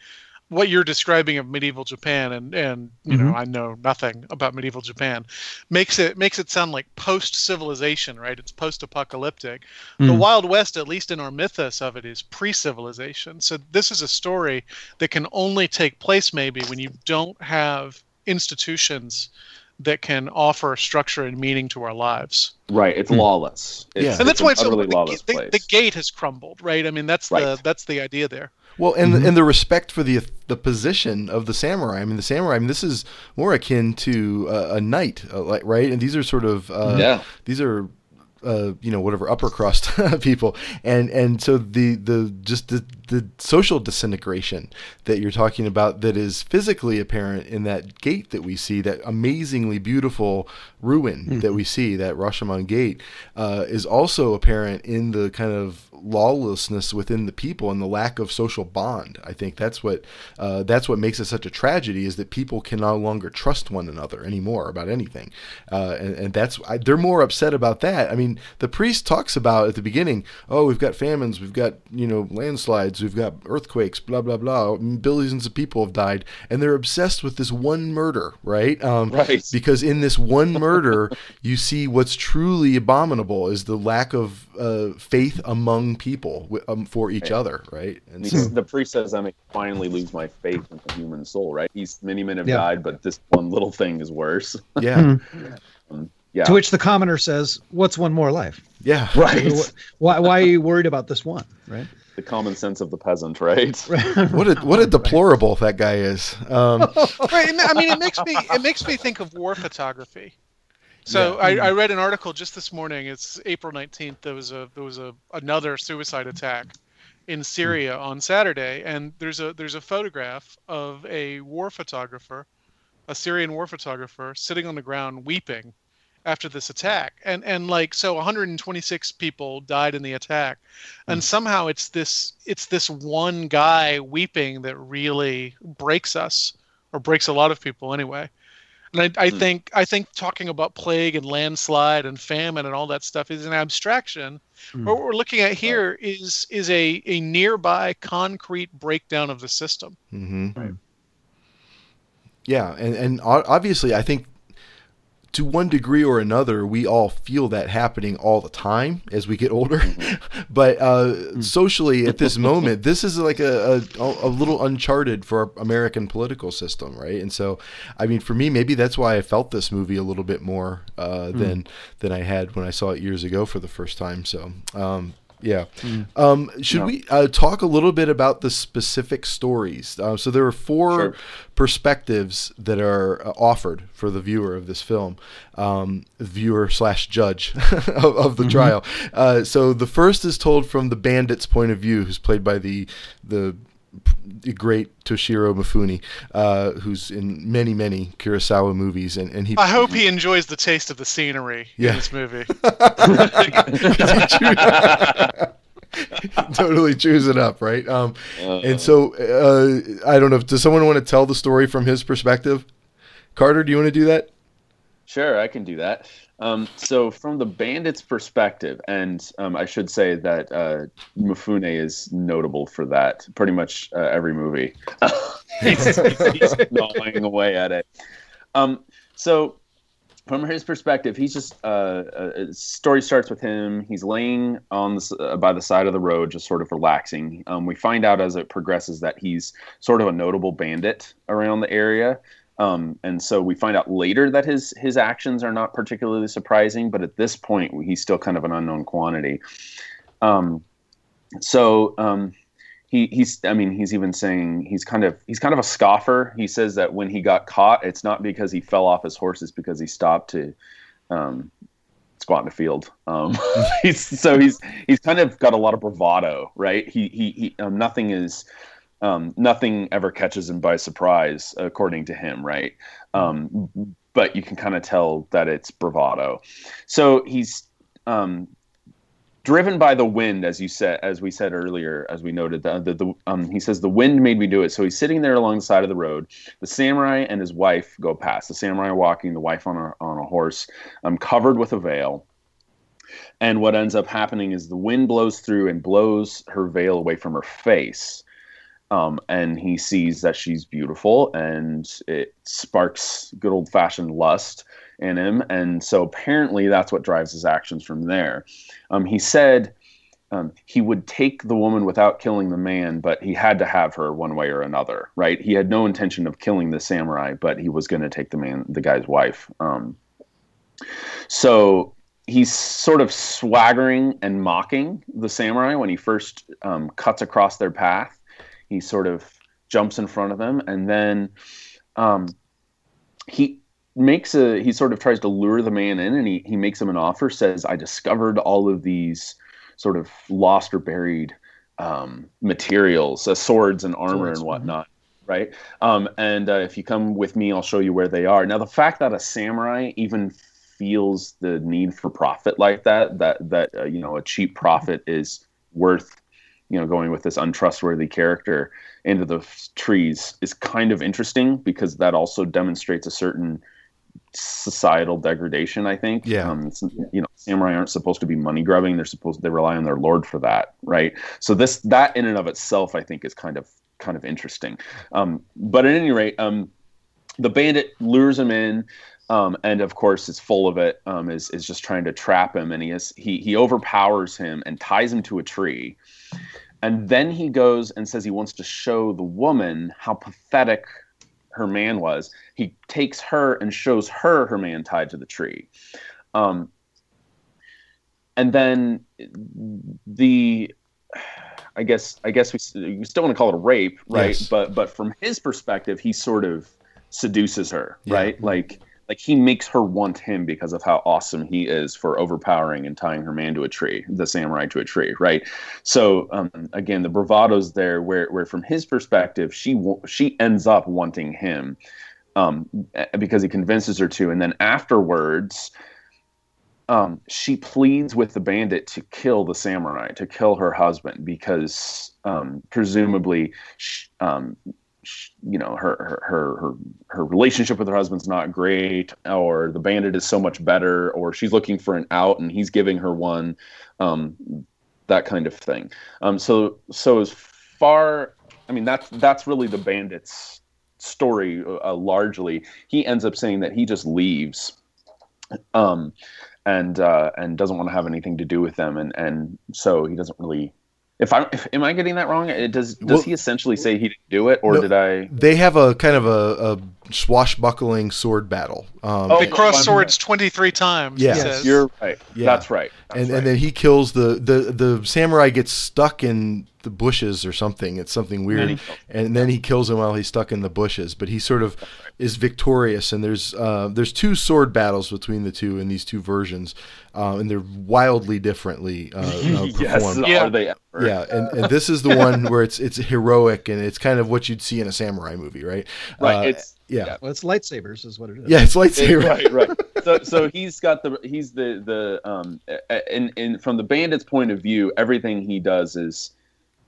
what you're describing of medieval Japan and and you know mm-hmm. I know nothing about medieval Japan, makes it makes it sound like post civilization, right? It's post apocalyptic. The mm. Wild West, at least in our mythos of it, is pre civilization. So this is a story that can only take place maybe when you don't have institutions that can offer structure and meaning to our lives. Right. It's mm. lawless. It's, Yeah. And that's it's why an it's so, utterly the, lawless the, place. the gate has crumbled, right? I mean, that's the that's the idea there. Well, and Mm-hmm. and the respect for the the position of the samurai. I mean, the samurai. I mean, this is more akin to uh, a knight, uh, like right? And these are sort of uh, Yeah. These are. Uh, you know whatever upper crust people and and so the the just the, the social disintegration that you're talking about that is physically apparent in that gate that we see that amazingly beautiful ruin that we see that Rashomon gate uh, is also apparent in the kind of lawlessness within the people and the lack of social bond. I think that's what uh, that's what makes it such a tragedy is that people can no longer trust one another anymore about anything, uh, and, and that's I, they're more upset about that. I mean, the priest talks about at the beginning, oh, we've got famines, we've got you know landslides, we've got earthquakes, blah blah blah, billions of people have died, and they're obsessed with this one murder, right? Um, Right. because in this one murder you see what's truly abominable is the lack of uh, faith among people um, for each other right and And so, the priest says, "I may finally lose my faith in the human soul." Right? He's many men have Yeah. died, but this one little thing is worse. yeah yeah. To which the commoner says, "What's one more life? yeah right. Why why are you worried about this one?" Right. The common sense of the peasant, right? what a what a deplorable that guy is um, Right. I mean, it makes me it makes me think of war photography. So Yeah. I, I read an article just this morning. It's April nineteenth. There was a there was a another suicide attack in Syria on Saturday, and there's a there's a photograph of a war photographer, a Syrian war photographer, sitting on the ground weeping after this attack, and and like so 126 people died in the attack, and hmm. somehow it's this it's this one guy weeping that really breaks us, or breaks a lot of people anyway. And I, I hmm. think I think talking about plague and landslide and famine and all that stuff is an abstraction. Hmm. What we're looking at here is is a, a nearby concrete breakdown of the system. Mm-hmm. Yeah, and and obviously, I think to one degree or another, we all feel that happening all the time as we get older. but uh, socially, at this moment, this is like a, a a little uncharted for our American political system, right? And so, I mean, for me, maybe that's why I felt this movie a little bit more uh, than than I had when I saw it years ago for the first time. So. Um, yeah. Um, should we uh, talk a little bit about the specific stories? Uh, so there are four Sure. perspectives that are uh, offered for the viewer of this film, um, viewer slash judge of, of the trial. Uh, so the first is told from the bandit's point of view, who's played by the the the great Toshiro Mifune, uh, who's in many many Kurosawa movies, and, and he I hope he enjoys the taste of the scenery Yeah. in this movie. totally chews it up, right? Um, and so uh, I don't know. Does someone want to tell the story from his perspective? Carter, do you want to do that? Sure, I can do that. Um, so, from the bandit's perspective, and um, I should say that uh, Mifune is notable for that. Pretty much uh, every movie, he's, he's gnawing away at it. Um, so, from his perspective, he's just uh, uh, story starts with him. He's laying on the uh, by the side of the road, just sort of relaxing. Um, we find out as it progresses that he's sort of a notable bandit around the area. Um, and so we find out later that his his actions are not particularly surprising, but at this point he's still kind of an unknown quantity. Um, so um, he he's I mean he's even saying he's kind of he's kind of a scoffer. He says that when he got caught, it's not because he fell off his horse, it's because he stopped to um, squat in a field. Um, he's so he's he's kind of got a lot of bravado, right? He he, he um, nothing is um, nothing ever catches him by surprise, according to him, right? Um, but you can kind of tell that it's bravado. So he's um, driven by the wind, as you said, as we said earlier, as we noted. The, the, the um, he says the wind made me do it. So he's sitting there along the side of the road. The samurai and his wife go past. The samurai walking, the wife on a on a horse, um, covered with a veil. And what ends up happening is the wind blows through and blows her veil away from her face um, and he sees that she's beautiful and it sparks good old fashioned lust in him. And so apparently that's what drives his actions from there. Um, he said um, he would take the woman without killing the man but he had to have her one way or another right? He had no intention of killing the samurai but he was going to take the man the guy's wife. Um, so he's sort of swaggering and mocking the samurai when he first um, cuts across their path he sort of jumps in front of them and then um, he makes a he sort of tries to lure the man in and he, he makes him an offer says i discovered all of these sort of lost or buried um, materials uh, swords and armor Swords, and whatnot right? Um, and uh, if you come with me i'll show you where they are. Now the fact that a samurai even feels the need for profit like that that that uh, you know a cheap profit is worth you know going with this untrustworthy character into the trees is kind of interesting because that also demonstrates a certain societal degradation i think. Yeah. um, you know samurai aren't supposed to be money grubbing. They're supposed they rely on their lord for that right? So this that in and of itself i think is kind of kind of interesting. Um, but at any rate um, the bandit lures him in um, and of course is full of it um, is, is just trying to trap him. And he is he, he overpowers him and ties him to a tree and then he goes and says he wants to show the woman how pathetic her man was he takes her and shows her her man tied to the tree um, and then the I guess I guess we, we still want to call it a rape, right? Yes. But but from his perspective, he sort of seduces her, Yeah. right? Like like he makes her want him because of how awesome he is for overpowering and tying her man to a tree, the samurai to a tree, right? So um, again, the bravado's there, where where from his perspective, she she ends up wanting him um, because he convinces her to, and then afterwards. Um, she pleads with the bandit to kill the samurai, to kill her husband, because um, presumably, sh- um, you know, her, her her her relationship with her husband's not great, or the bandit is so much better, or she's looking for an out and he's giving her one, um, that kind of thing. Um, so so as far, I mean, that's that's really the bandit's story uh, largely. He ends up saying that he just leaves. Um, and uh, and doesn't want to have anything to do with them, and and so he doesn't really. If I if, am I getting that wrong? It does does Well- he essentially say he didn't do it, or No. did I? They have a kind of a, a swashbuckling sword battle. Um, Oh, They cross swords 23 times. Yeah. Yes. You're right. Yeah. That's right. That's and right. and then he kills the the the samurai gets stuck in the bushes or something. It's something weird, and then he kills him while he's stuck in the bushes. But he sort of is victorious, and there's uh, there's two sword battles between the two in these two versions, uh, and they're wildly differently uh, uh, yes, performed. Yeah. are they ever? Yeah, and, and this is the one where it's it's heroic and it's kind of what you'd see in a samurai movie, right? Right, Uh, it's- yeah. Well, it's lightsabers, is what it is. Yeah, it's lightsaber. right, right. So, so he's got the he's the the um, in in from the bandit's point of view, everything he does is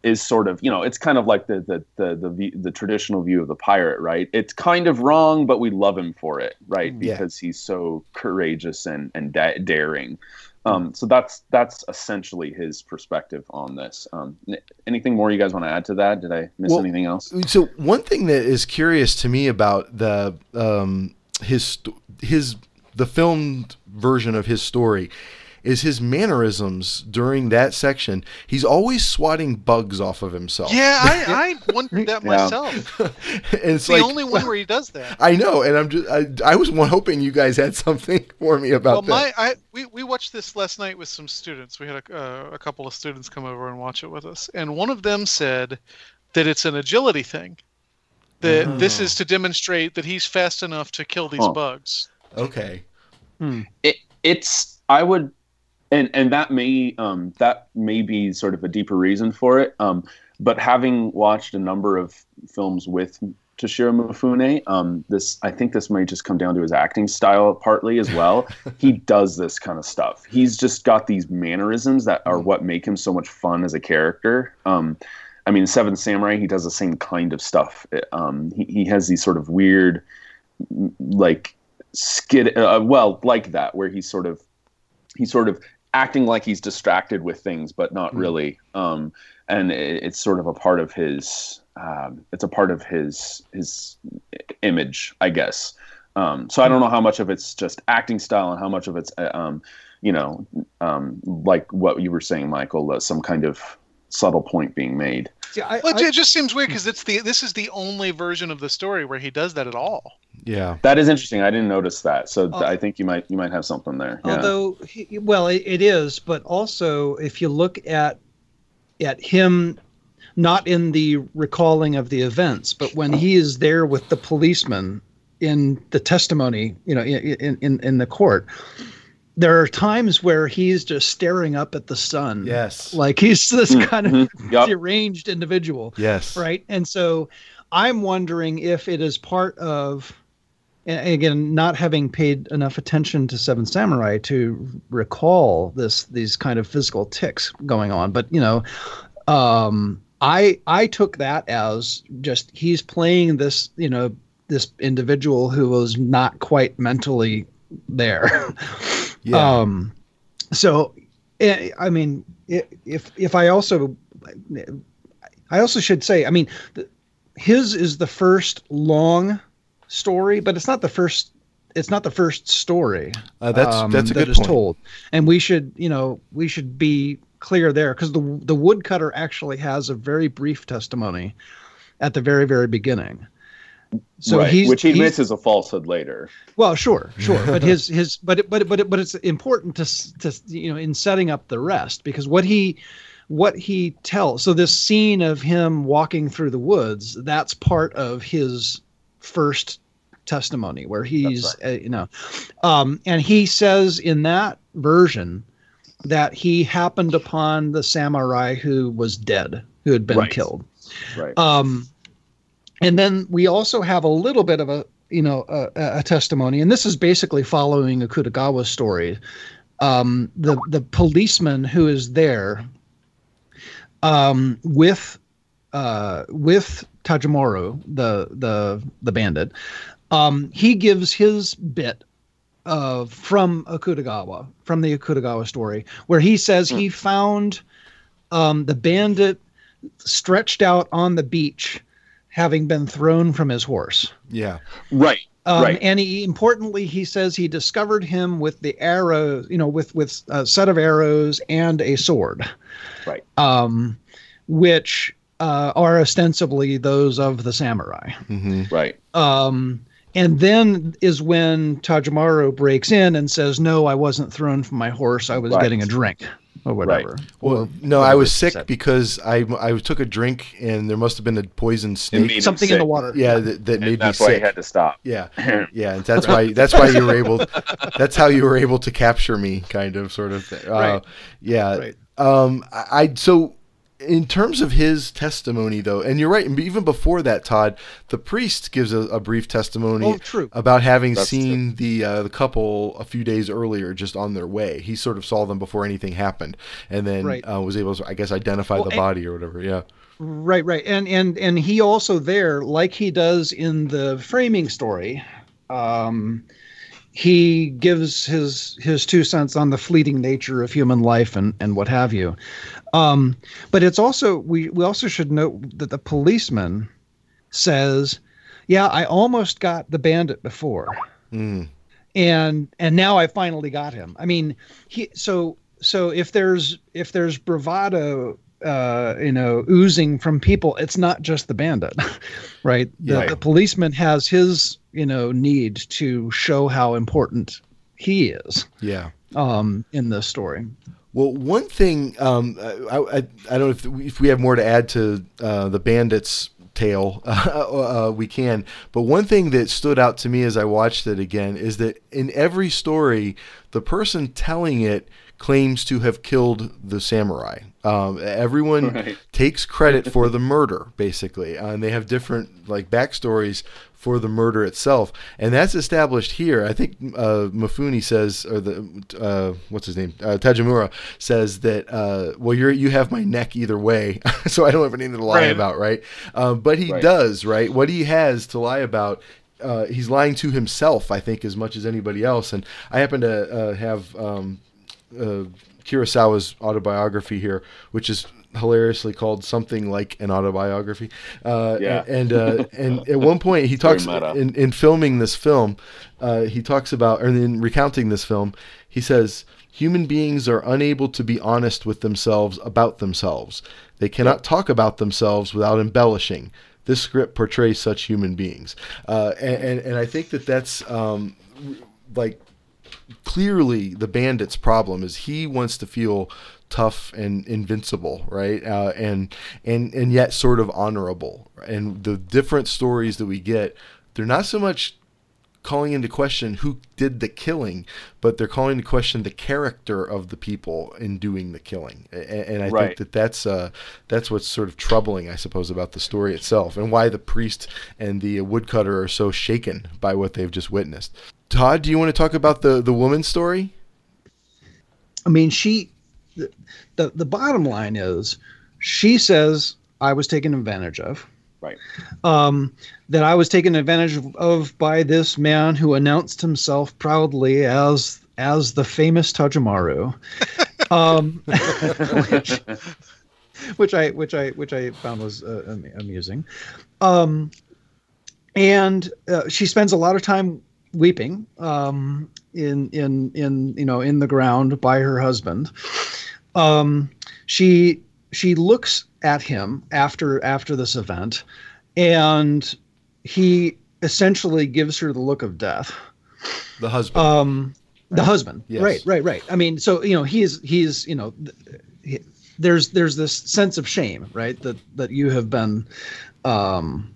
is sort of you know it's kind of like the the the the, the, the traditional view of the pirate, right? It's kind of wrong, but we love him for it, right? Yeah. Because he's so courageous and and da- daring. Um, so that's that's essentially his perspective on this. Um, anything more you guys want to add to that? Did I miss Well, anything else? So one thing that is curious to me about the um, his his the filmed version of his story is his mannerisms during that section. He's always swatting bugs off of himself. Yeah, I, I wondered that myself. it's It's the like only one where he does that. I know, and I'm just I, I was hoping you guys had something for me about Well, that. my I we, we watched this last night with some students. We had a, uh, a couple of students come over and watch it with us, and one of them said that it's an agility thing. That this is to demonstrate that he's fast enough to kill these Huh. bugs. okay. It it's i would and and that may um that may be sort of a deeper reason for it um but having watched a number of films with Toshiro Mifune, um, this I think this might just come down to his acting style partly as well. he does this kind of stuff. He's just got these mannerisms that are what make him so much fun as a character. Um, I mean, Seven Samurai, he does the same kind of stuff. Um, he, he has these sort of weird, like skid, uh, well, like that, where he's sort of he's sort of acting like he's distracted with things, but not really. Um, and it, it's sort of a part of his. Um, it's a part of his his image, I guess. Um, so I don't know how much of it's just acting style and how much of it's, uh, um, you know, um, like what you were saying, Michial, uh, some kind of subtle point being made. See, I, Well, it I- it just seems weird because it's the this is the only version of the story where he does that at all. Yeah. That is interesting. I didn't notice that. So th- Oh. I think you might you might have something there. Yeah. Although, he, well, it, it is, but also if you look at at him, not in the recalling of the events, but when he is there with the policeman in the testimony, you know, in in, in the court, there are times where he's just staring up at the sun. Yes. like he's this kind of Mhm. Yup. deranged individual Yes. right and so i'm wondering if it is part of and again not having paid enough attention to seven samurai to recall this these kind of physical tics going on but you know um i i took that as just he's playing this you know this individual who was not quite mentally there Yeah. um so eh, i mean if if i also i also should say i mean his is the first long story but it's not the first it's not the first story Uh, that's um, that's a that good is point. told and we should you know we should be clear there because the the woodcutter actually has a very brief testimony at the very very beginning so right. which he admits is a falsehood later. well, sure, sure, but his his but but but but it's important to to you know in setting up the rest because what he what he tells so this scene of him walking through the woods that's part of his first testimony where he's uh, you know um, and he says in that version that he happened upon the samurai who was dead who had been Right. killed Right. um, and then we also have a little bit of a you know a, a testimony, and this is basically following Akutagawa story. Um, the the policeman who is there um, with uh, with Tajimoro, the the the bandit, um, he gives his bit of from Akutagawa, from the Akutagawa story, where he says he found um, the bandit stretched out on the beach, having been thrown from his horse. Yeah. right. Um, right. And he, importantly, he says he discovered him with the arrows, you know, with with a set of arrows and a sword, Right. um, which uh, are ostensibly those of the samurai. hmm right. Um, and then is when Tajimaro breaks in and says, "No, I wasn't thrown from my horse. I was Right. getting a drink, or whatever." Well, Or no, I was sick said. because I I took a drink and there must have been a poison snake. something in the water. Yeah, that, that And made me that's why he sick. had to stop. Yeah, yeah, and that's why that's why you were able. That's how you were able to capture me, kind of, sort of. Thing. Uh, Right. Yeah. Right. Um. I, I so. In terms of his testimony, though, and you're right, even before that, Todd, the priest gives a, a brief testimony Oh, true. about having That's seen the uh, the couple a few days earlier, just on their way. He sort of saw them before anything happened, and then Right. uh, was able to, I guess, identify Well, the and- body or whatever. Yeah. Right, right, and and and he also there, like he does in the framing story, um, he gives his his two cents on the fleeting nature of human life and and what have you. Um, but it's also we we also should note that the policeman says, "Yeah, I almost got the bandit before." Mm. and and now I finally got him. I mean, he so so if there's if there's bravado uh you know oozing from people it's not just the bandit right the, Yeah. the policeman has his you know need to show how important he is Yeah. um in this story Well, one thing um, I, I I don't know if if we have more to add to uh, the bandits tale, uh, we can. But one thing that stood out to me as I watched it again is that in every story, the person telling it claims to have killed the samurai. Um, everyone Right. takes credit for the murder, basically, uh, and they have different like backstories for the murder itself, and that's established here. I think uh, Mifune says, or the uh, what's his name, uh, Tajimura says that uh, well, you're you have my neck either way, so I don't have anything to lie Right. about, right? Um, but he Right. does, right? What he has to lie about. Uh, he's lying to himself, I think, as much as anybody else. And I happen to uh, have um, uh, Kurosawa's autobiography here, which is hilariously called something like an autobiography. Uh, Yeah. And uh, and at one point he talks in, in filming this film, uh, he talks about, or in recounting this film, he says. Human beings are unable to be honest with themselves about themselves. They cannot talk about themselves without embellishing. This script portrays such human beings, uh, and, and and I think that that's um, like clearly the bandit's problem is he wants to feel tough and invincible right? Uh, and and and yet sort of honorable. And the different stories that we get they're not so much calling into question who did the killing but they're calling into question the character of the people in doing the killing. And, and i think that that's uh that's what's sort of troubling i suppose about the story itself and why the priest and the woodcutter are so shaken by what they've just witnessed todd do you want to talk about the the woman story I mean, she, the, the, the bottom line is she says, I was taken advantage of. Right. Um, that I was taken advantage of, of by this man who announced himself proudly as as the famous Tajimaru. um, which, which I which I which I found was uh, amusing. Um, and uh, she spends a lot of time weeping um, in in in you know in the ground by her husband. Um, she she looks at him after after this event, and he essentially gives her the look of death. the husband Um, the husband, Yes. right, right, right. I mean, so you know, he's he's you know, he- there's there's this sense of shame, right, that that you have been, um,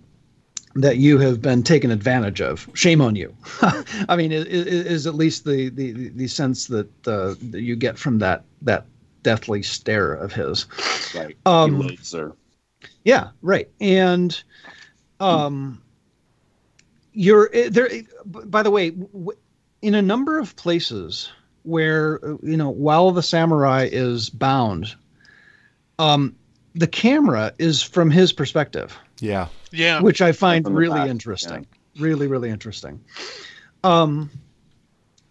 that you have been taken advantage of. Shame on you. I mean, is, is at least the, the, the sense that, uh, that you get from that that deathly stare of his. Right. Um, he loathes her. Yeah, right. And um, you're eh, there. eh, By the way, in a number of places where uh, you know, while the samurai is bound, um, the camera is from his perspective Yeah. Yeah. which I find really back, interesting. Really, really interesting. Um,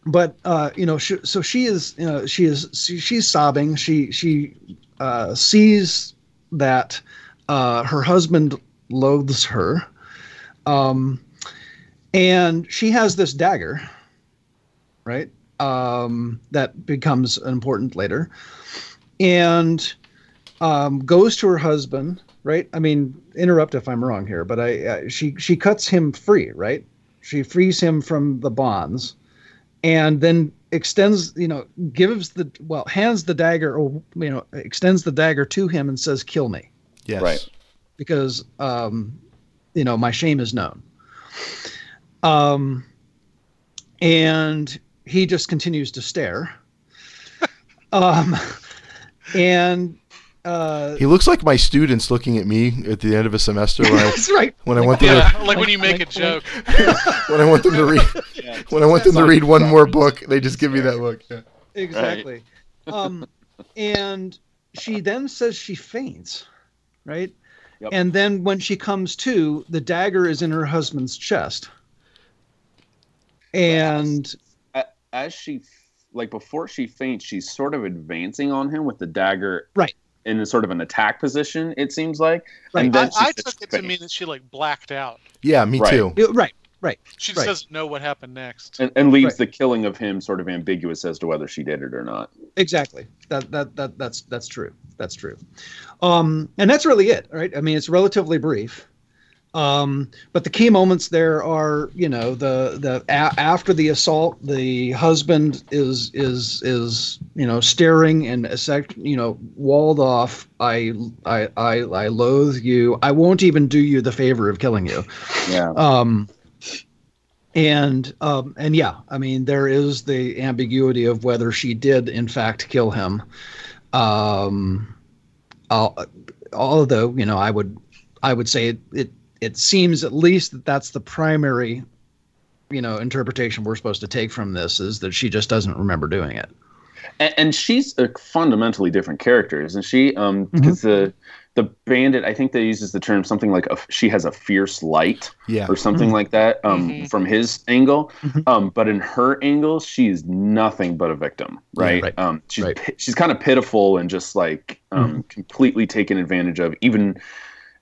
but uh, you know, she, so she is, you know, she is, she, she's sobbing. She she uh, sees that uh, her husband loathes her, um, and she has this dagger, right? Um, that becomes important later, and um, goes to her husband, right? I mean, interrupt if I'm wrong here, but I uh, she she cuts him free, right? She frees him from the bonds, and then extends, you know, gives the well, hands the dagger, or you know, extends the dagger to him and says, "Kill me," Yes. Right. because um, you know my shame is known. Um, and he just continues to stare. um, and uh, He looks like my students looking at me at the end of a semester when I, that's right. when I want them Yeah, to like when you make a joke. when I want them to read when I want them to read one more book, they just give me that look. Yeah. exactly um and she then says she faints right Yep. and then when she comes to the dagger is in her husband's chest and A- As she, like before she faints, she's sort of advancing on him with the dagger. Right. In a sort of an attack position, it seems like. Right. And then I, I took it to mean that she like blacked out. Yeah, me Right. too. Yeah, right right She just Right. doesn't know what happened next. and, and leaves Right. the killing of him sort of ambiguous as to whether she did it or not. exactly that that that that's that's true that's true um and that's really it right i mean it's relatively brief um but the key moments there are you know the the a- after the assault the husband is is is you know staring and you know walled off. I, I i i loathe you. I won't even do you the favor of killing you. Yeah. um and um and yeah i mean there is the ambiguity of whether she did in fact kill him. Um al- although you know i would i would say it it, it seems at least that that's the primary you know interpretation we're supposed to take from this is that she just doesn't remember doing it and, and she's a fundamentally different character, isn't she? Um, because the the bandit, I think they uses the term something like a, she has a fierce light Yeah. or something like that. Um, Mhm. from his angle, Mhm. um, but in her angle, she is nothing but a victim, right? right. Um, she's Right. she's kind of pitiful and just like um, completely taken advantage of, even.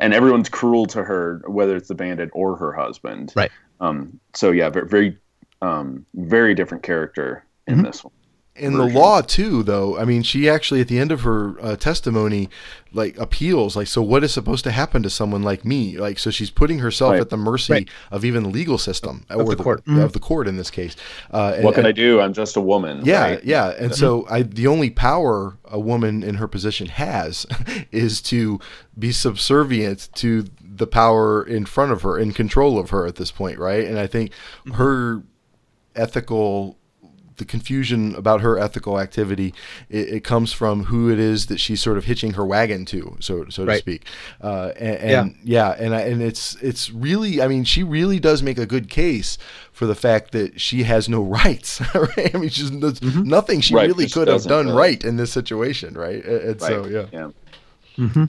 And everyone's cruel to her, whether it's the bandit or her husband. Right. Um, so yeah, very, very, um, very different character in Mhm. this one. In the law too, though, I mean, she actually at the end of her uh, testimony, like appeals, like, so what is supposed to happen to someone like me? Like, so she's putting herself Right. at the mercy Right. of even the legal system or the court. Mhm. of the court in this case. Uh, and- What can and- I do? I'm just a woman. Yeah, right? yeah, and so I the only power a woman in her position has is to be subservient to the power in front of her, in control of her at this point, right? And I think her ethical the confusion about her ethical activity it, it comes from who it is that she's sort of hitching her wagon to so so to speak uh, and, and yeah. and I, and it's it's really I mean she really does make a good case for the fact that she has no rights right I mean she's there's nothing she Right, really she could have done uh, right in this situation right and, and Right. so yeah yeah. Mhm.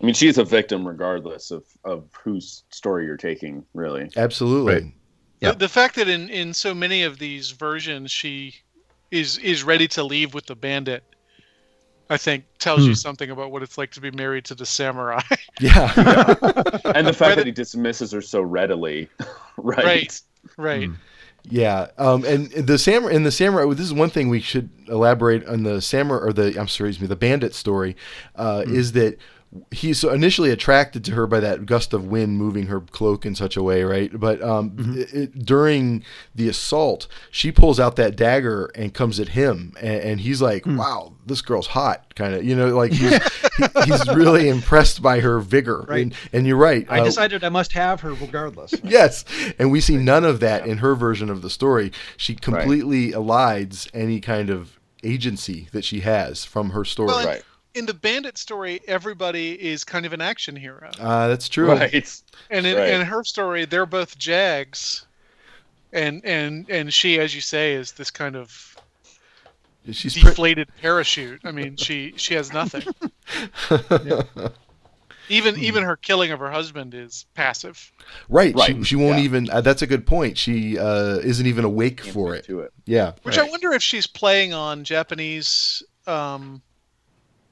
I mean, she's a victim regardless of, of whose story you're taking, really. absolutely Right. Yeah. The, the fact that in, in so many of these versions she is is ready to leave with the bandit, I think tells Hmm. you something about what it's like to be married to the samurai. yeah And the fact Whether- that he dismisses her so readily, right? Right. right. Yeah, um, and the samurai in the samurai. This is one thing we should elaborate on the samurai or the I'm sorry, excuse me, the bandit story, uh, is that he's initially attracted to her by that gust of wind moving her cloak in such a way, right? But um, Mm-hmm. it, it- during the assault, she pulls out that dagger and comes at him, and, and he's like, Hmm. "Wow, this girl's hot," kind of, you know, like he's he- he's really impressed by her vigor. Right. And, and you're right. I uh, decided I must have her regardless. Yes, and we see none of that in her version of the story. She completely elides any kind of agency that she has from her story. Well, in, in the Bandit story, everybody is kind of an action hero, Uh, that's true. Right. and in, Right. in her story, they're both Jags, and and and she, as you say, is this kind of She's pre- deflated parachute. I mean, she she has nothing. Even even her killing of her husband is passive. right. She, Right, she won't yeah. even. Uh, that's a good point. She uh, isn't even awake for it. To it. Yeah. Which I wonder if she's playing on Japanese um,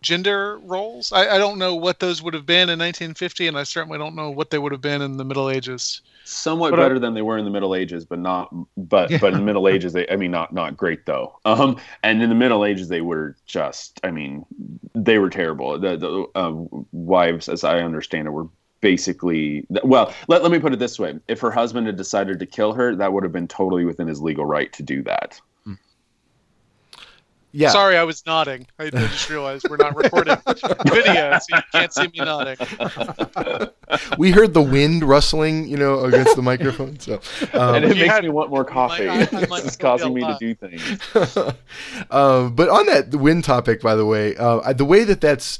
gender roles. I, I don't know what those would have been in 1950, and I certainly don't know what they would have been in the Middle Ages. Somewhat But I- better than they were in the Middle Ages, but not. But but in the Middle Ages, they. I mean, not not great though. Um, and in the Middle Ages, they were just. I mean, they were terrible. The the uh, wives, as I understand it, were basically well. Let let me put it this way: if her husband had decided to kill her, that would have been totally within his legal right to do that. Yeah. Sorry, I was nodding. I, I just realized we're not recording video, so you can't see me nodding. we heard the wind rustling, you know, against the microphone. So, um, and it makes had- me want more coffee. I- I might it's causing me to do things. um, but on that wind topic, by the way, uh, the way that that's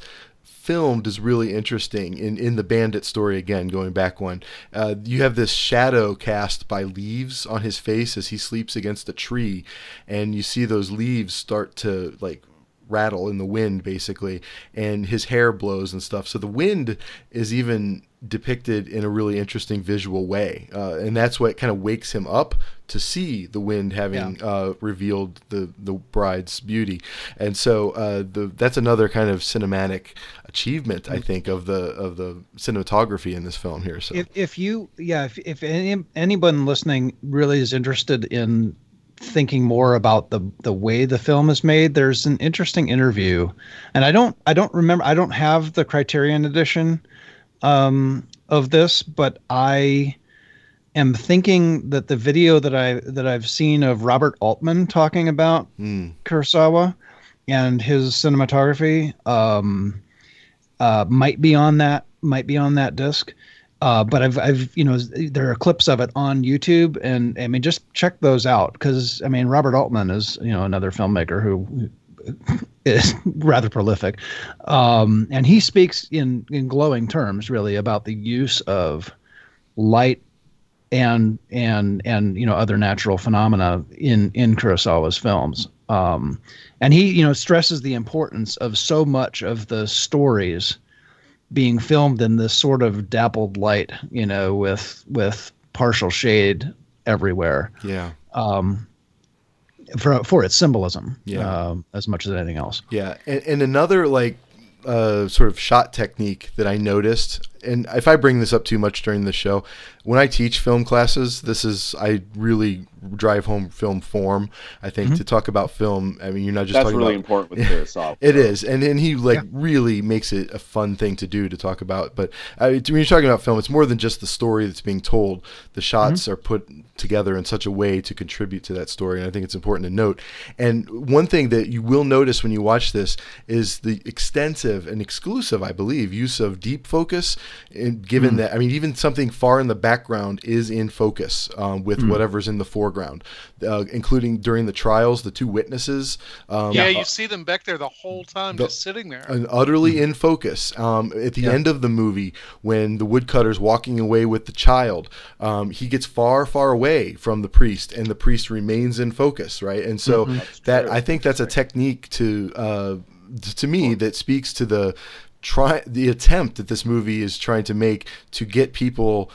filmed is really interesting in, in the bandit story again going back one. Uh, you have this shadow cast by leaves on his face as he sleeps against a tree and you see those leaves start to like rattle in the wind basically and his hair blows and stuff. So the wind is even depicted in a really interesting visual way. Uh, and that's what kind of wakes him up to see the wind having uh, revealed the the bride's beauty. And so uh, the that's another kind of cinematic achievement I think of the of the cinematography in this film here so. If, if you, yeah, if, if any, anyone listening really is interested in thinking more about the the way the film is made, there's an interesting interview, and I don't I don't remember I don't have the Criterion edition um, of this, but I am thinking that the video that I that I've seen of Robert Altman talking about Mm. Kurosawa and his cinematography um, uh, might be on that might be on that disc. Uh, but I've I've you know there are clips of it on YouTube and I mean just check those out because I mean Robert Altman is you know another filmmaker who is rather prolific, um, and he speaks in in glowing terms really about the use of light and and and you know other natural phenomena in in Kurosawa's films. Um, and he you know stresses the importance of so much of the stories being filmed in this sort of dappled light, you know, with with partial shade everywhere. yeah Um, for for its symbolism, Yeah. um, as much as anything else. Yeah, and, and another like uh, sort of shot technique that I noticed, and if I bring this up too much during the show, when I teach film classes, this is I really drive home film form. I think to talk about film. I mean, you're not just talking about film. That's talking really about important with Kurosawa. It is, and and he like really makes it a fun thing to do to talk about. But uh, when you're talking about film, it's more than just the story that's being told. The shots are put together in such a way to contribute to that story, and I think it's important to note. And one thing that you will notice when you watch this is the extensive and exclusive, I believe, use of deep focus. And given that, I mean, even something far in the background is in focus um, with whatever's in the foreground, uh, including during the trials, the two witnesses. Um, Yeah, you see them back there the whole time, The- just sitting there. and utterly in focus. Um, at the end of the movie, when the woodcutter's walking away with the child, um, he gets far, far away from the priest, and the priest remains in focus, right? And so that I think that's a technique to uh, to me that speaks to the try the attempt that this movie is trying to make to get people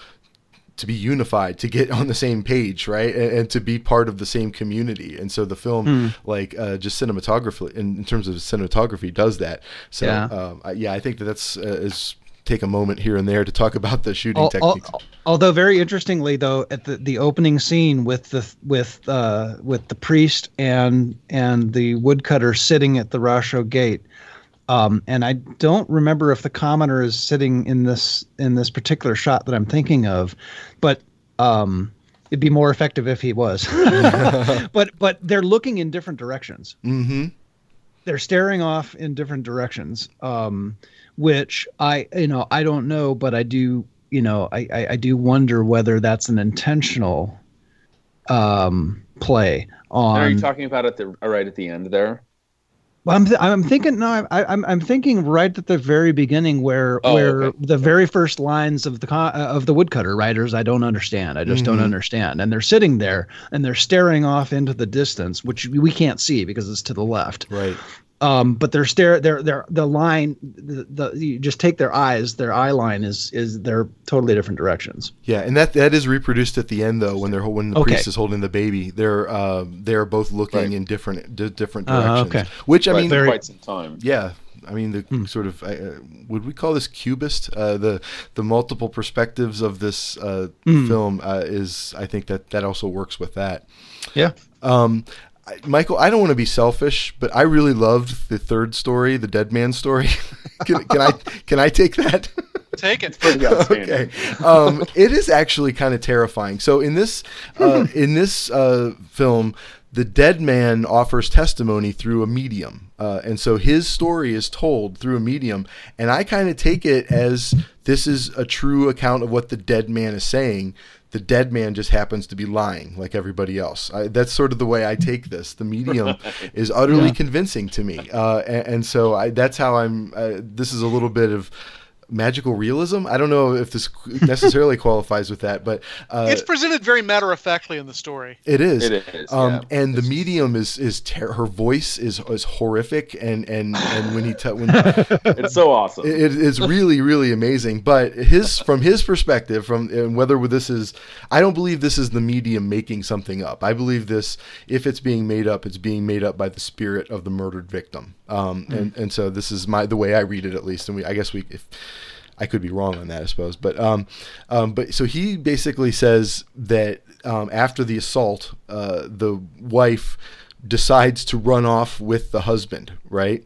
to be unified, to get on the same page, right, and, and to be part of the same community. And so the film, like uh, just cinematography, in, in terms of cinematography, does that. So Yeah. um, I, yeah, I think that that's uh, is take a moment here and there to talk about the shooting Al- al- techniques. although very interestingly, though, at the, the opening scene with the with uh, with the priest and and the woodcutter sitting at the Rasho gate, Um, and I don't remember if the commoner is sitting in this in this particular shot that I'm thinking of, but um, it'd be more effective if he was. but but they're looking in different directions. Mm-hmm. They're staring off in different directions, um, which I you know I don't know, but I do you know I, I, I do wonder whether that's an intentional um, play on. Are you talking about at the right at the end there? Well, I'm th- I'm thinking no, I, I'm I'm thinking right at the very beginning where Oh, where okay. the very first lines of the uh, of the woodcutter writers I don't understand. I just don't Mhm. understand, and they're sitting there and they're staring off into the distance, which we can't see because it's to the left. Right. Um, but they're stare they're they're the line the, the you just take their eyes their eye line is is they're totally different directions. Yeah, and that that is reproduced at the end though when they're when the Okay. priest is holding the baby. They're uh, they're both looking Right. in different di- different Uh, directions. okay. Which I Right, mean, very- quite some time. yeah. I mean, the Hmm. sort of uh, would we call this cubist? Uh, the the multiple perspectives of this uh, Hmm. film uh, is, I think that that also works with that. Yeah. Um, I, Michial, I don't want to be selfish, but I really loved the third story, the dead man story. can, can I can I take that? Take it. Okay. Um, it is actually kind of terrifying. So in this uh, in this uh, film, the dead man offers testimony through a medium, uh, and so his story is told through a medium. And I kind of take it as this is a true account of what the dead man is saying. The dead man just happens to be lying, like everybody else. I, that's sort of the way I take this. The medium is utterly Yeah. convincing to me, uh, and, and so I, that's how I'm. Uh, this is a little bit of magical realism. I don't know if this necessarily qualifies with that, but uh, it's presented very matter of factly in the story. it is. It is, Um, yeah. And the medium is is ter- her voice is is horrific, and and and when he te- when It's so awesome. it is really really amazing. But his from his perspective, from and whether this is, I don't believe this is the medium making something up. I believe this, if it's being made up, it's being made up by the spirit of the murdered victim. Um, and and so this is my the way I read it at least. And we I guess we if. I could be wrong on that, I suppose, but um, um, but so he basically says that um, after the assault, uh, the wife decides to run off with the husband, right?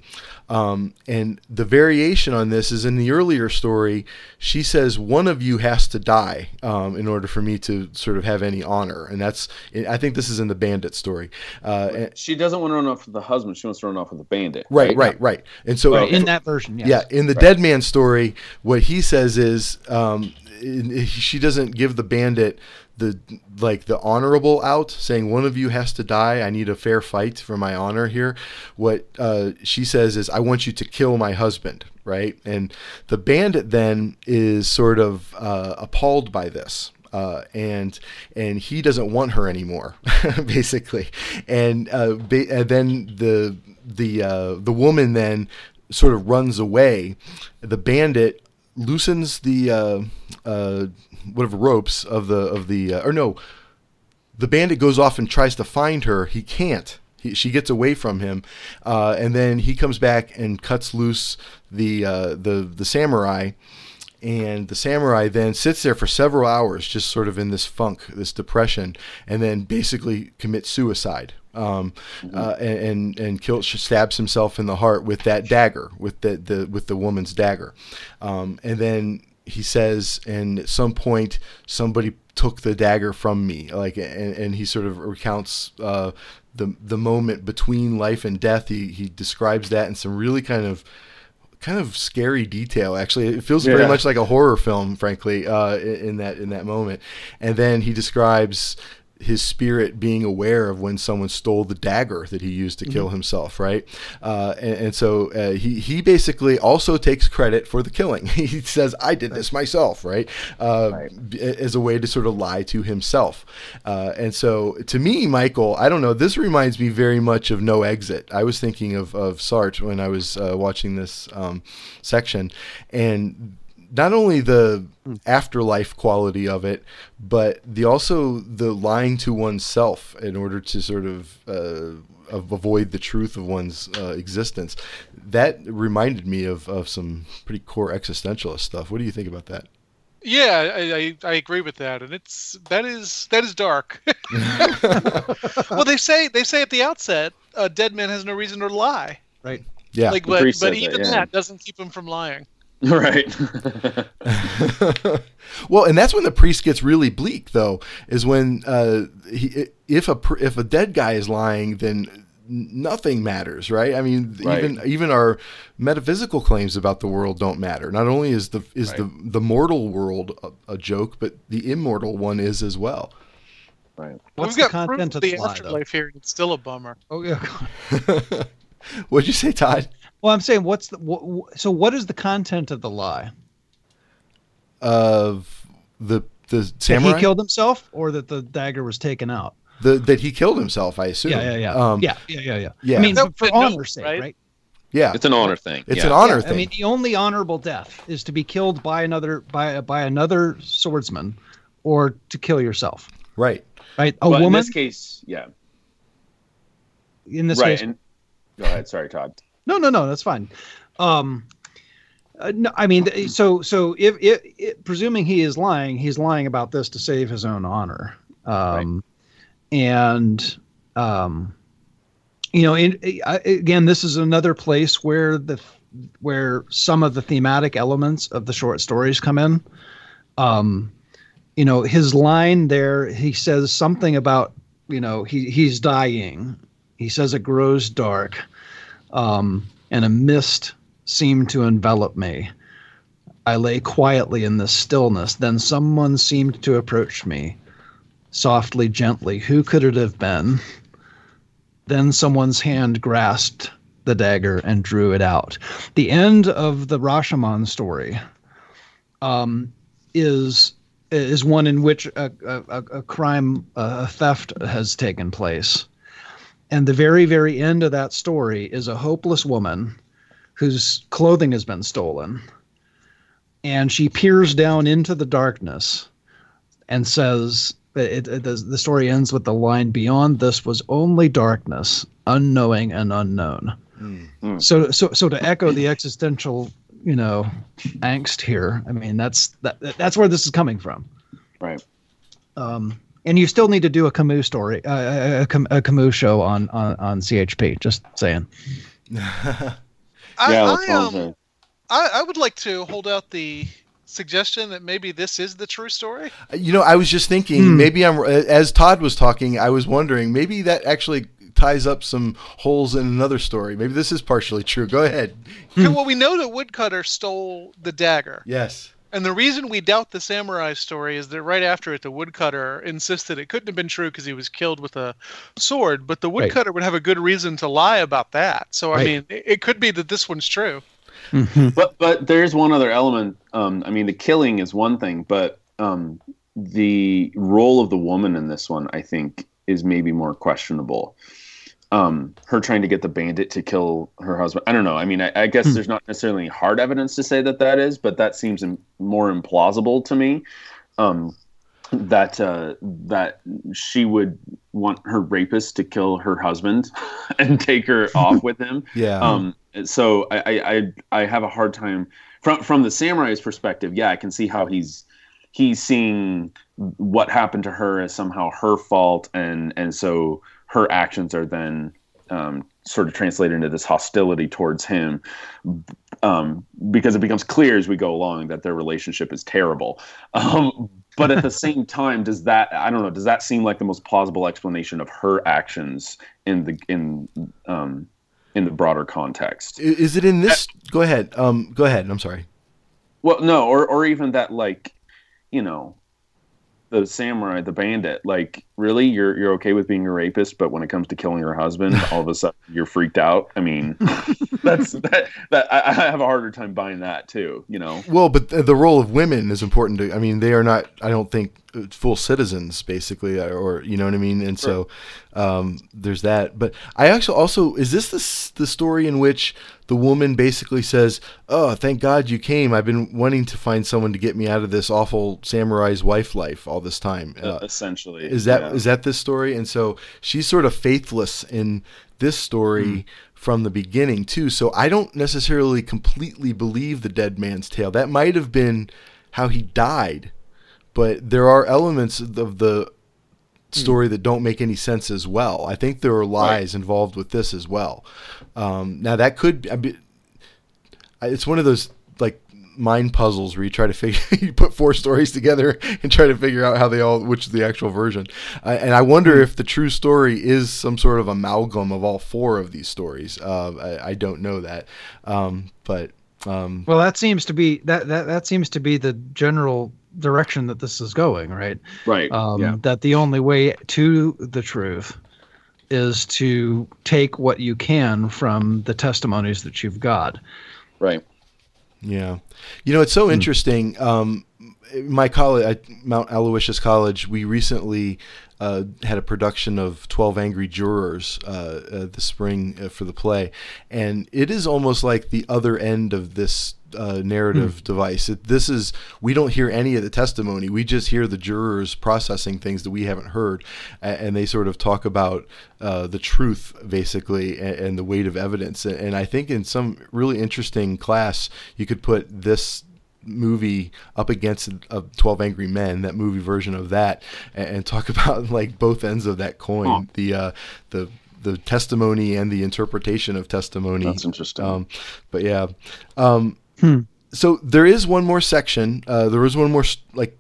Um, and the variation on this is in the earlier story, she says one of you has to die um, in order for me to sort of have any honor, and that's I think this is in the bandit story. Uh, she doesn't want to run off with the husband. She wants to run off with the bandit. right, right, right. And so Right. In that version, yes. yeah, in the Dead Man story, what he says is um, she doesn't give the bandit the like the honorable out, saying one of you has to die. I need a fair fight for my honor here. What uh, she says is, I want you to kill my husband, right? And the bandit then is sort of uh, appalled by this. Uh, and and he doesn't want her anymore, basically, and uh, ba- and then the the uh, the woman then sort of runs away. The bandit loosens the uh, uh, whatever ropes of the of the uh, or no, the bandit goes off and tries to find her. He can't. He, she gets away from him, uh, and then he comes back and cuts loose the uh, the the samurai. And the samurai then sits there for several hours, just sort of in this funk, this depression, and then basically commits suicide. Um, uh, and and, kills, stabs himself in the heart with that dagger, with the, the with the woman's dagger. Um, and then he says, and at some point, somebody took the dagger from me. Like, and, and he sort of recounts uh, the the moment between life and death. He he describes that in some really kind of kind of scary detail actually it feels very much like a horror film frankly uh, in that in that moment and then he describes his spirit being aware of when someone stole the dagger that he used to kill himself right? Uh, and, and so uh, he he basically also takes credit for the killing. He says I did this myself right, uh, b- as a way to sort of lie to himself. Uh, and so to me Michial I don't know this reminds me very much of No Exit. I was thinking of of Sartre when I was uh, watching this um, section and not only the afterlife quality of it, but the also the lying to oneself in order to sort of uh, avoid the truth of one's uh, existence. That reminded me of, of some pretty core existentialist stuff. What do you think about that? Yeah, I, I, I agree with that, and it's that is that is dark. well, they say they say at the outset, a dead man has no reason to lie. Right. Yeah. Like, but but even that, yeah. that doesn't keep him from lying. right. well, and that's when the priest gets really bleak, though, is when uh, he, if a if a dead guy is lying, then nothing matters, right? I mean, Right. even even our metaphysical claims about the world don't matter. Not only is the is the the mortal world a, a joke, but the immortal one is as well. right. What's We've the got proof content of of the the lie, though? afterlife here. It's still a bummer. Oh yeah. What'd you say, Todd? Well, I'm saying, what's the wh- wh- so? What is the content of the lie? Of the the That samurai he killed himself, or that the dagger was taken out? the, that he killed himself. I assume. Yeah, yeah, yeah, Um, yeah, yeah, yeah, yeah. yeah. I mean, That for would no, honor's sake, right? right? yeah. It's an honor thing. It's yeah. an honor Yeah, thing. I mean, the only honorable death is to be killed by another by by another swordsman, or to kill yourself. right. Right? A but in this case, yeah. in this right. case. And, go ahead. Sorry, Todd. No, no, no, that's fine. Um, uh, no, I mean, so so if, if, if presuming he is lying, he's lying about this to save his own honor. Um, and um, you know, in, I, again, this is another place where the where some of the thematic elements of the short stories come in. Um, you know, his line there, he says something about you know he he's dying. He says it grows dark um, and a mist seemed to envelop me. I lay quietly in the stillness. Then someone seemed to approach me, softly, gently. Who could it have been? Then someone's hand grasped the dagger and drew it out. The end of the Rashomon story um, is is one in which a, a, a a crime, a theft has taken place. And the very, very end of that story is a hopeless woman whose clothing has been stolen. And she peers down into the darkness and says, it, it, the, the story ends with the line, Beyond this was only darkness, unknowing and unknown. So, so, so to echo the existential, you know, angst here, I mean, that's that, that's where this is coming from. Right. Um, and you still need to do a Camus story, uh, a, a, Camus show on, on on CHP. Just saying. I, yeah. I, let's all um, say- I, I would like to hold out the suggestion that maybe this is the true story. You know, I was just thinking Hmm. maybe I'm as Todd was talking, I was wondering maybe that actually ties up some holes in another story. Maybe this is partially true. Go ahead. Okay, well, we know that Woodcutter stole the dagger. Yes. And the reason we doubt the samurai story is that right after it, the woodcutter insisted it couldn't have been true because he was killed with a sword. But the Right. woodcutter would have a good reason to lie about that. So I Right. mean, it, it could be that this one's true. but but there's one other element. Um, I mean, the killing is one thing, but um, the role of the woman in this one, I think, is maybe more questionable. Um, her trying to get the bandit to kill her husband. I don't know. I mean, I, I guess there's not necessarily any hard evidence to say that that is, but that seems im- more implausible to me. Um, that uh, that she would want her rapist to kill her husband and take her off with him. Yeah. Um, so I, I, I, I have a hard time from from the samurai's perspective. Yeah, I can see how he's he's seeing what happened to her as somehow her fault, and and so her actions are then um, sort of translated into this hostility towards him, um, because it becomes clear as we go along that their relationship is terrible. Um, but at the same time, does that I don't know? Does that seem like the most plausible explanation of her actions in the in um, in the broader context? Is it in this? Go ahead. Um, go ahead. I'm sorry. Well, no, or or even that like, you know, the samurai, the bandit. Like, really, you're you're okay with being a rapist, but when it comes to killing your husband, all of a sudden you're freaked out. I mean, that's that that I, I have a harder time buying that too. You know, Well, but the, the role of women is important. To, I mean, they are not. I don't think uh, full citizens, basically, uh, or you know what I mean. And so um, there's that. But I actually also is this the the story in which the woman basically says, "Oh, thank God you came. I've been wanting to find someone to get me out of this awful samurai's wife life all this time." Uh, essentially, is that is that this story? And so she's sort of faithless in this story from the beginning too. So I don't necessarily completely believe the dead man's tale. That might have been how he died, but there are elements of the story that don't make any sense as well. I think there are lies involved with this as well. Um, now that could I mean, it's one of those mind puzzles where you try to figure you put four stories together and try to figure out how they all which is the actual version. Uh, and I wonder if the true story is some sort of amalgam of all four of these stories. Uh, I, I don't know that, um, but um, Well, that seems to be that that that seems to be the general direction that this is going, right? Right. Um, yeah. That the only way to the truth is to take what you can from the testimonies that you've got. Right. Yeah, you know it's so interesting. Um, my college, at Mount Aloysius College, we recently uh, had a production of Twelve Angry Jurors uh, uh, this spring uh, for the play, and it is almost like the other end of this uh, narrative device. It, this is we don't hear any of the testimony; we just hear the jurors processing things that we haven't heard, a- and they sort of talk about uh, the truth, basically, and, and the weight of evidence. And, and I think in some really interesting class, you could put this movie up against uh, 12 angry men that movie version of that and, and talk about like both ends of that coin Huh. the uh the the testimony and the interpretation of testimony That's interesting. um but yeah um Hmm. so there is one more section uh there is one more like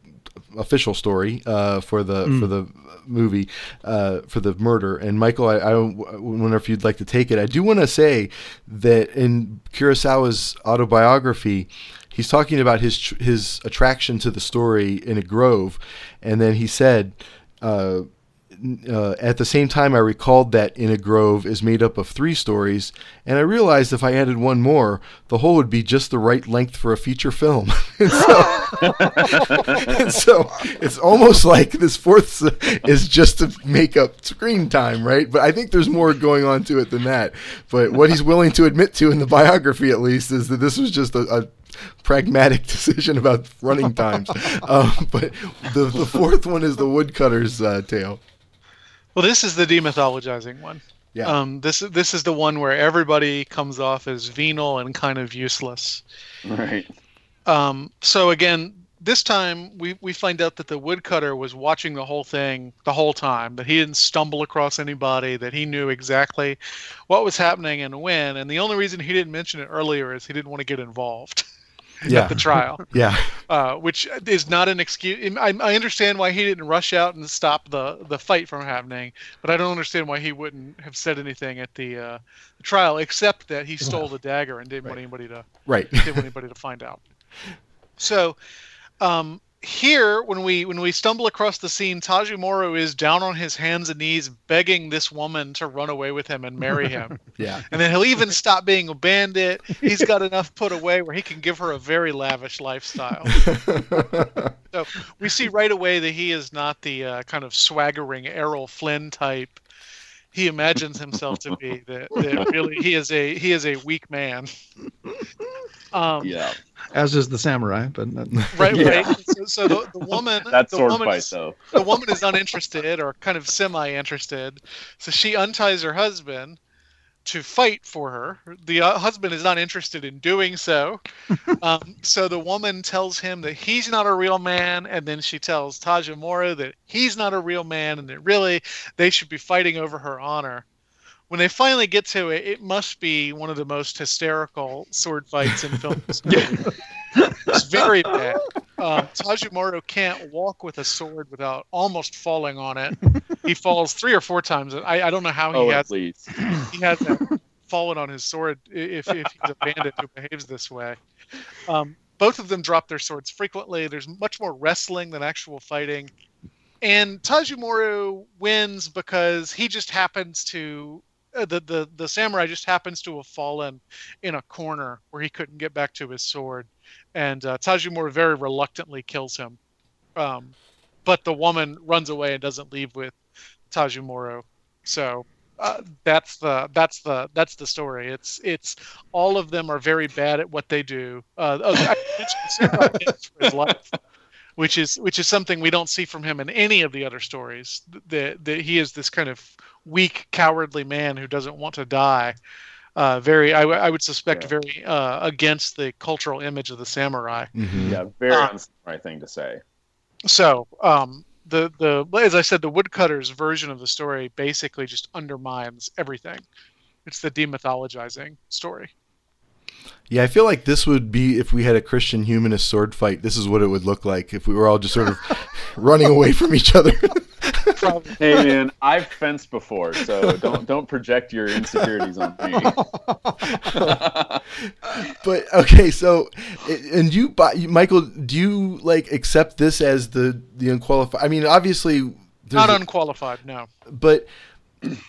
official story uh for the for the movie uh for the murder. And Michial i, I wonder if you'd like to take it. I do want to say that in kurosawa's autobiography he's talking about his his attraction to the story in a grove. And then he said uh uh, at the same time, I recalled that In a Grove is made up of three stories, and I realized if I added one more, the whole would be just the right length for a feature film. so, and so it's almost like this fourth is just to make up screen time, right? But I think there's more going on to it than that. But what he's willing to admit to in the biography, at least, is that this was just a, a pragmatic decision about running times. um, but the, the fourth one is the woodcutter's uh, tale. Well, this is the demythologizing one. Yeah. Um, this this is the one where everybody comes off as venal and kind of useless. Right. Um, so again, this time we, we find out that the woodcutter was watching the whole thing the whole time, that he didn't stumble across anybody, that he knew exactly what was happening and when. And the only reason he didn't mention it earlier is he didn't want to get involved Yeah. at the trial, Yeah. uh, which is not an excuse. I, I understand why he didn't rush out and stop the, the fight from happening, but I don't understand why he wouldn't have said anything at the, uh, trial, except that he stole the dagger and didn't want anybody to Right. didn't want anybody to find out. So um, here, when we when we stumble across the scene, Tajomaru is down on his hands and knees begging this woman to run away with him and marry him. Yeah. and then he'll even stop being a bandit. He's got enough put away where he can give her a very lavish lifestyle. so we see right away that he is not the uh, kind of swaggering Errol Flynn type. He imagines himself to be that, that really he is a he is a weak man. Um, Yeah. As is the samurai, but not, right, Yeah. right. So, so the, the woman, That the sword woman fight, is, though. the woman is uninterested or kind of semi-interested. So she unties her husband to fight for her. The uh, husband is not interested in doing so. um, so the woman tells him that he's not a real man, and then she tells Tajomaru that he's not a real man, and that really they should be fighting over her honor. When they finally get to it, it must be one of the most hysterical sword fights in film history. It's very bad. Um, can't walk with a sword without almost falling on it. He falls three or four times. I, I don't know how he Oh, has he hasn't fallen on his sword if, if he's a bandit who behaves this way. Um, both of them drop their swords frequently. There's much more wrestling than actual fighting. And Tajomaru wins because he just happens to. Uh, the, the the samurai just happens to have fallen in a corner where he couldn't get back to his sword, and uh, Tajomaru very reluctantly kills him. Um, but the woman runs away and doesn't leave with Tajomaru. So uh, that's the that's the that's the story. It's it's all of them are very bad at what they do. Uh, oh, his life, which is which is something we don't see from him in any of the other stories. That that he is this kind of weak, cowardly man who doesn't want to die. Uh, very, I, w- I would suspect, Yeah. very uh, against the cultural image of the samurai. Mhm. Yeah, very Uh, unsamurai thing to say. So, um, the the as I said, the woodcutter's version of the story basically just undermines everything. It's the demythologizing story. Yeah, I feel like this would be if we had a Christian humanist sword fight. This is what it would look like if we were all just sort of running away from each other. hey man, I've fenced before, so don't don't project your insecurities on me. but okay, so and you, Michial, do you like accept this as the the unqualified? I mean, obviously, not unqualified, no. But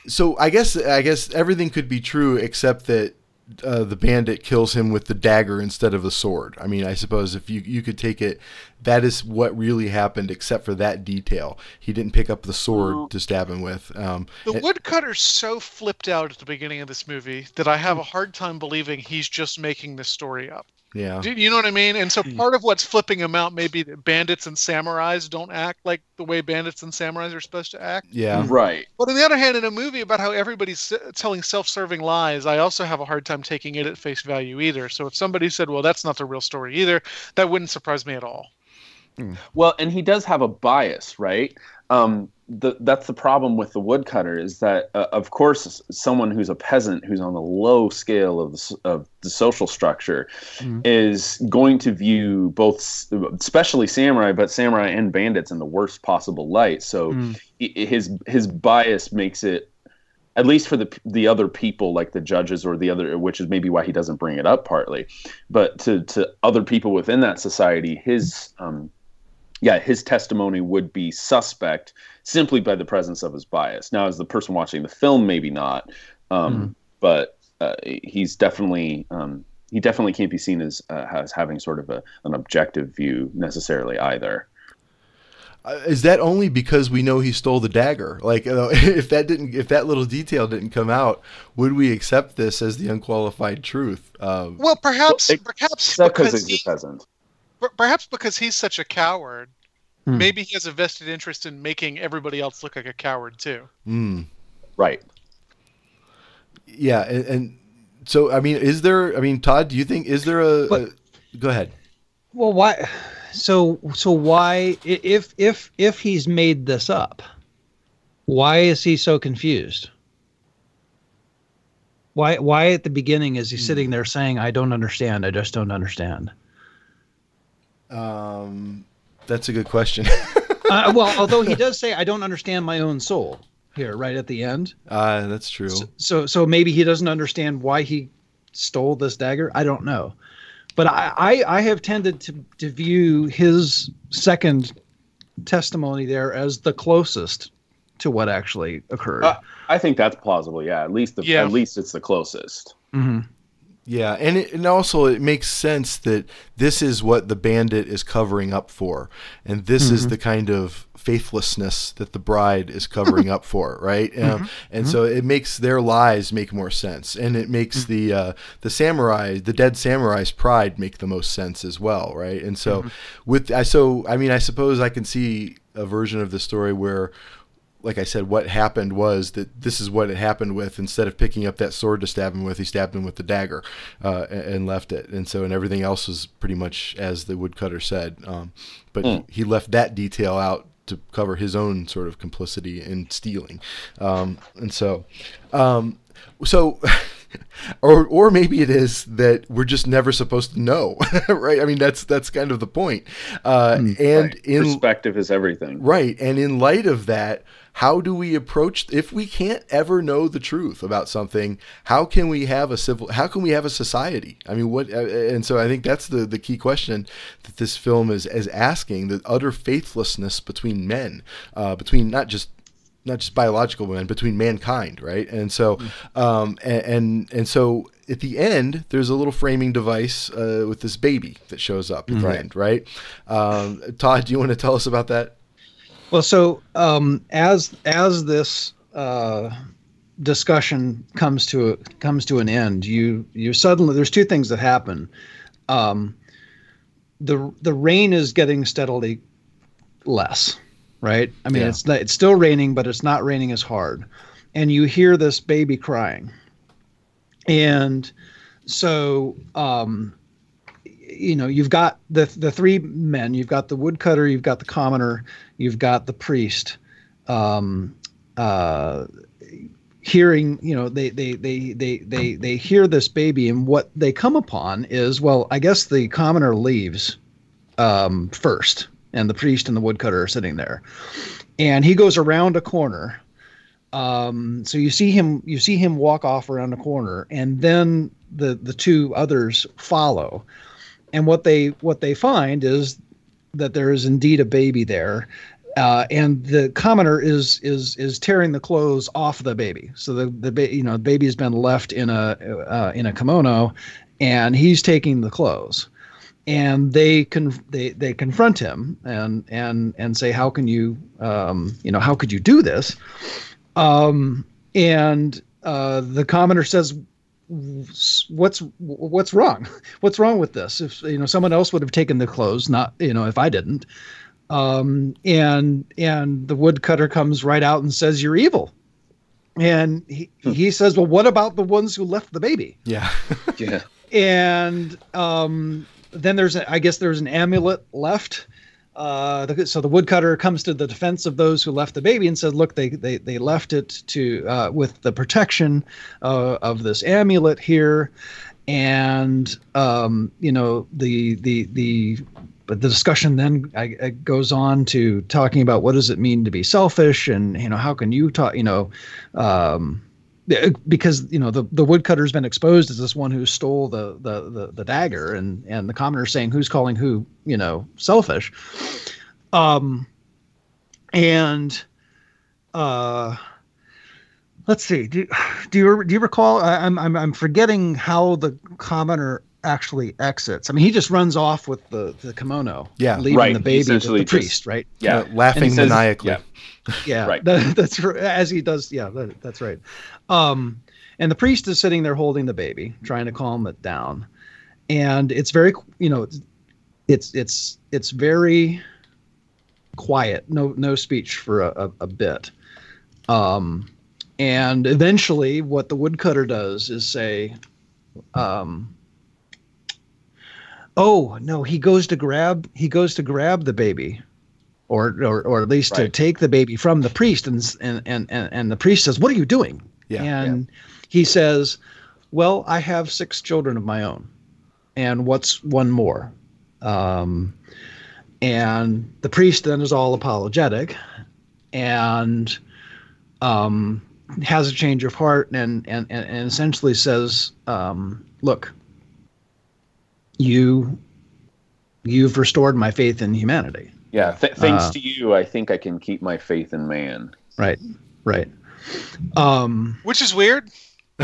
so I guess I guess everything could be true except that uh, the bandit kills him with the dagger instead of the sword. I mean, I suppose if you you could take it, that is what really happened, except for that detail. He didn't pick up the sword to stab him with. Um, the woodcutter's so flipped out at the beginning of this movie that I have a hard time believing he's just making this story up. Yeah. Do you know what I mean? And so part of what's flipping him out may be that bandits and samurais don't act like the way bandits and samurais are supposed to act. Yeah. Right. But on the other hand, in a movie about how everybody's telling self-serving lies, I also have a hard time taking it at face value either. So if somebody said, "Well, that's not the real story either," that wouldn't surprise me at all. Well, and he does have a bias, right? Um, the, that's the problem with the woodcutter is that, uh, of course, someone who's a peasant who's on the low scale of the, of the social structure mm-hmm. is going to view both, especially samurai, but samurai and bandits in the worst possible light. So mm. his his bias makes it, at least for the the other people like the judges or the other, which is maybe why he doesn't bring it up partly, but to to other people within that society, his um, yeah, his testimony would be suspect simply by the presence of his bias. Now, as the person watching the film, maybe not, um, mm. but uh, he's definitely um, he definitely can't be seen as uh, as having sort of a, an objective view necessarily either. Uh, is that only because we know he stole the dagger? Like, you know, if that didn't, if that little detail didn't come out, would we accept this as the unqualified truth? Um, well, perhaps, well, it, perhaps because he's a peasant perhaps because he's such a coward, hmm. maybe he has a vested interest in making everybody else look like a coward too. Mm. Right. Yeah, and, and, so I mean, is there? I mean, Todd, do you think is there a? But, a go ahead. Well, why? So so why if if if he's made this up, why is he so confused? Why why at the beginning is he hmm. sitting there saying, "I don't understand. I just don't understand." Um, that's a good question. uh, well, although he does say, "I don't understand my own soul." Here, right at the end. Uh, that's true. So, so, so maybe he doesn't understand why he stole this dagger. I don't know, but I, I, I have tended to to view his second testimony there as the closest to what actually occurred. Uh, I think that's plausible. Yeah, at least the, yeah. at least it's the closest. Mm-hmm. Yeah, and it, and also it makes sense that this is what the bandit is covering up for, and this mm-hmm. is the kind of faithlessness that the bride is covering up for, right? Um, mm-hmm. and mm-hmm. so it makes their lies make more sense, and it makes mm-hmm. the uh, the samurai, the dead samurai's pride, make the most sense as well, right? And so mm-hmm. with I so I mean I suppose I can see a version of the story where like I said, what happened was that this is what it happened with. Instead of picking up that sword to stab him with, he stabbed him with the dagger uh, and, left it. And so, and everything else was pretty much as the woodcutter said. Um, but mm. he, he left that detail out to cover his own sort of complicity in stealing. Um, and so, um, so, or or maybe it is that we're just never supposed to know, right? I mean, that's that's kind of the point. Uh, mm, and right. in perspective is everything, right? And in light of that, how do we approach if we can't ever know the truth about something how can we have a civil how can we have a society i mean what uh, and so i think that's the the key question that this film is is asking the utter faithlessness between men uh, between not just not just biological men between mankind right and so um and and, and so at the end, there's a little framing device uh, with this baby that shows up at the mm-hmm. end, right? Um, Todd, do you want to tell us about that? Well, so um, as as this uh, discussion comes to a, comes to an end, you you suddenly there's two things that happen. Um, the the rain is getting steadily less, right? I mean, yeah. it's it's still raining, but it's not raining as hard, and you hear this baby crying, and so um, you know you've got the the three men. You've got the woodcutter. You've got the commoner. You've got the priest. Um, uh, hearing you know they they they they they they hear this baby and what they come upon is well i guess the commoner leaves um, first and the priest and the woodcutter are sitting there and he goes around a corner um, so you see him you see him walk off around a corner and then the the two others follow and what they what they find is that there is indeed a baby there uh, and the commoner is is is tearing the clothes off the baby. So the the ba- you know the baby has been left in a uh, in a kimono, and he's taking the clothes. And they con- they they confront him and and and say, how can you um, you know how could you do this? Um, and uh, the commoner says, what's what's wrong? What's wrong with this? If you know someone else would have taken the clothes, not you know if I didn't um, and and the woodcutter comes right out and says you're evil and he, Hmm. he says well what about the ones who left the baby Yeah. Yeah. and um, then there's a, i guess there's an amulet left. Uh, the, so the woodcutter comes to the defense of those who left the baby and says look they they, they left it to uh, with the protection uh, of this amulet here. And um, you know the the the but the discussion then I, I goes on to talking about what does it mean to be selfish and you know how can you talk you know um, because you know the, the woodcutter's been exposed as this one who stole the, the the the dagger and and the commoner saying who's calling who you know selfish? Um and uh let's see. Do, do you do you recall? I, I'm, I'm i'm forgetting how the commoner actually exits i mean he just runs off with the the kimono Yeah. leaving Right. the baby with the essentially just- priest right Yeah. Uh, laughing says- maniacally. yeah. yeah Right. that, that's r- as he does yeah that, that's right um and the priest is sitting there holding the baby trying to calm it down and it's very you know it's it's it's, it's very quiet no no speech for a, a, a bit um and eventually what the woodcutter does is say um oh no he goes to grab he goes to grab the baby. Or or, or at least to take the baby from the priest and, and and and the priest says what are you doing? Yeah. and he says well i have six children of my own. And what's one more? Um and the priest then is all apologetic and um has a change of heart and and and, and essentially says um look you you've restored my faith in humanity Yeah. Th- thanks Uh, to you, I think I can keep my faith in man. right right um Which is weird.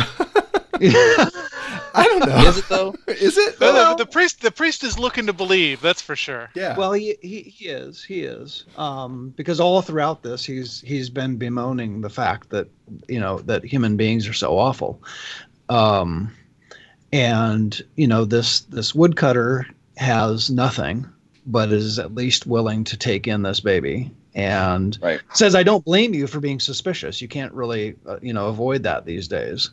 I don't know. Is it though? Is it? The, the- Well, the priest, the priest is looking to believe. That's for sure. yeah. Well, he, he, he is he is um, because all throughout this he's he's been bemoaning the fact that you know that human beings are so awful, um, and you know this this woodcutter has nothing, but is at least willing to take in this baby and Right. says I don't blame you for being suspicious. You can't really uh, you know avoid that these days.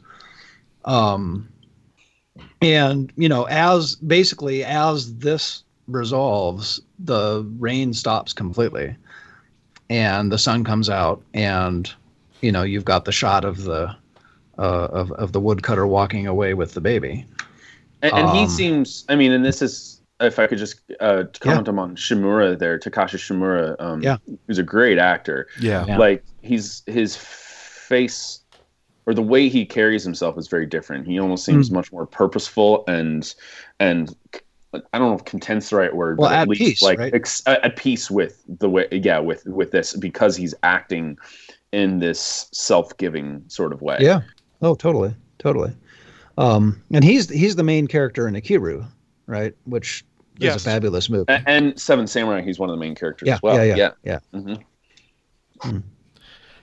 Um, and you know as basically as this resolves the rain stops completely and the sun comes out and you know you've got the shot of the uh, of, of the woodcutter walking away with the baby And, and he Um, seems. I mean, and this is if I could just uh, comment on Shimura there, Takashi Shimura, um, Yeah. who's a great actor. yeah. Yeah. Like he's his face or the way he carries himself is very different. He almost seems much more purposeful and and I don't know if content's the right word, Well, but at, at least peace, like right? ex- at at peace with the way, yeah, with with this because he's acting in this self-giving sort of way. yeah oh totally totally um and he's he's the main character in Ikiru right which is Yes. a fabulous movie A- And Seven Samurai, he's one of the main characters yeah, as well. yeah yeah yeah Mhm.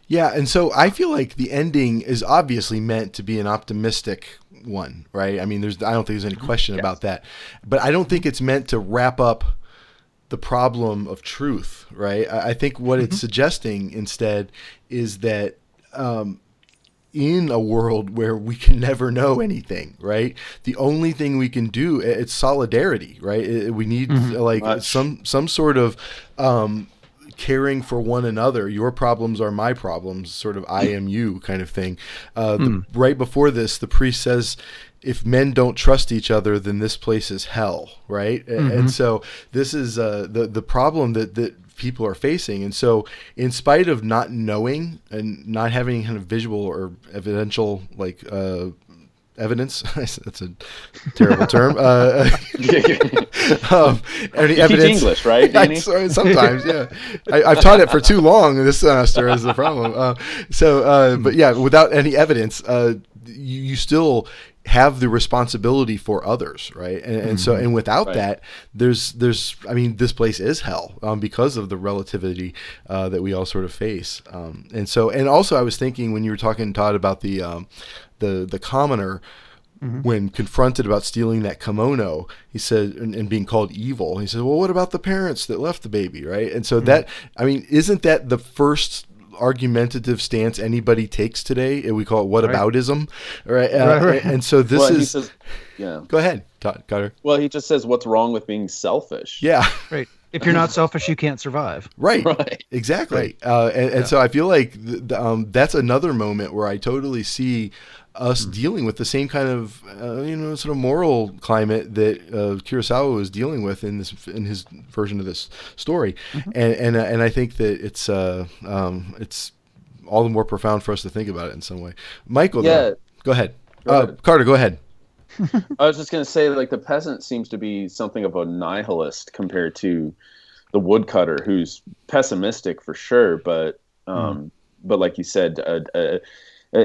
Yeah, and so I feel like the ending is obviously meant to be an optimistic one, right? I mean, there's I don't think there's any question about that. But I don't think it's meant to wrap up the problem of truth, right? I, I think what it's suggesting instead is that um, in a world where we can never know anything, right? The only thing we can do it's solidarity, right? We need like Much. some some sort of um, caring for one another. Your problems are my problems, sort of I am you kind of thing. Uh, the, right before this, the priest says, if men don't trust each other, then this place is hell, right? A- And so this is uh, the the problem that that people are facing. And so, in spite of not knowing and not having kind of visual or evidential like uh, evidence, that's a terrible term. Uh, um, any You teach evidence English, right, I- sometimes, yeah. I, I've taught it for too long this semester is the problem. Uh, so, uh, but yeah, without any evidence, uh, you, you still have the responsibility for others, right? And, and so, and without Right. that, there's, there's, I mean, this place is hell um, because of the relativity uh, that we all sort of face. Um, and so, and also, I was thinking when you were talking, Todd, about the, um, the, the commoner when confronted about stealing that kimono, he said, and, and being called evil, he said, "Well, what about the parents that left the baby, right?" And so that, I mean, isn't that the first argumentative stance anybody takes today? And We call it whataboutism, right? Uh, Right, right. And so this well, is. says, yeah. go ahead, Todd Cutter. Well, he just says, "What's wrong with being selfish?" Yeah. Right. If you're not selfish, you can't survive. Right. Right. Exactly. Uh, and, and so I feel like th- th- um, that's another moment where I totally see us dealing with the same kind of uh, you know sort of moral climate that uh, Kurosawa was dealing with in this in his version of this story, and and uh, and I think that it's uh, um, it's all the more profound for us to think about it in some way. Michial, though, go ahead. Go uh, ahead. Carter, go ahead. I was just going to say, like, the peasant seems to be something of a nihilist compared to the woodcutter, who's pessimistic for sure, but, um, but like you said, uh, uh, uh,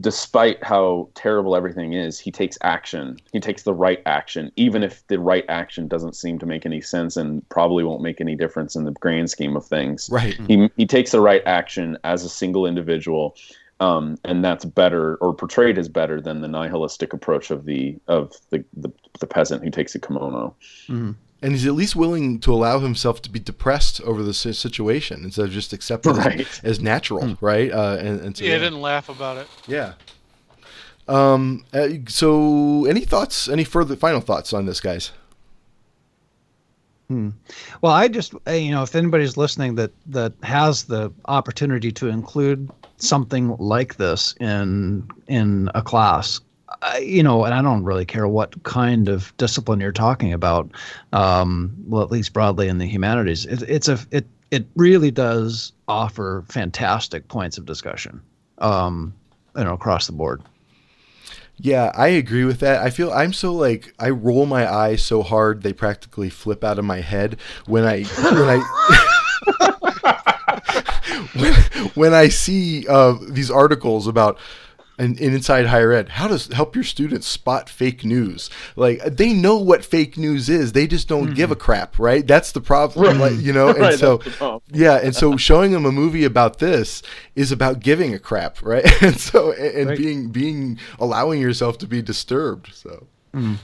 despite how terrible everything is, he takes action. He takes the right action, even if the right action doesn't seem to make any sense and probably won't make any difference in the grand scheme of things. Right. He he takes the right action as a single individual, um, and that's better or portrayed as better than the nihilistic approach of the of the the, the peasant who takes a kimono. And he's at least willing to allow himself to be depressed over the situation instead of just accepting it Right. as, as natural, right? Uh, and, and so, Yeah, I didn't laugh about it. Yeah. Um. uh, so, any thoughts? Any further final thoughts on this, guys? Hmm. Well, I just uh, you know, if anybody's listening that that has the opportunity to include something like this in in a class, You know, and I don't really care what kind of discipline you're talking about. Um, well, at least broadly in the humanities, it, it's a it it really does offer fantastic points of discussion. Um, you know, across the board. Yeah, I agree with that. I feel I'm so like I roll my eyes so hard they practically flip out of my head when I when I when, when I see uh, these articles about in, in inside higher ed how to help your students spot fake news. Like they know what fake news is, they just don't give a mm-hmm. crap, right? That's the problem, like, you know. And Right, so that's the problem. yeah, and so showing them a movie about this is about giving a crap, right? And so and, and Right. being being allowing yourself to be disturbed. So hmm.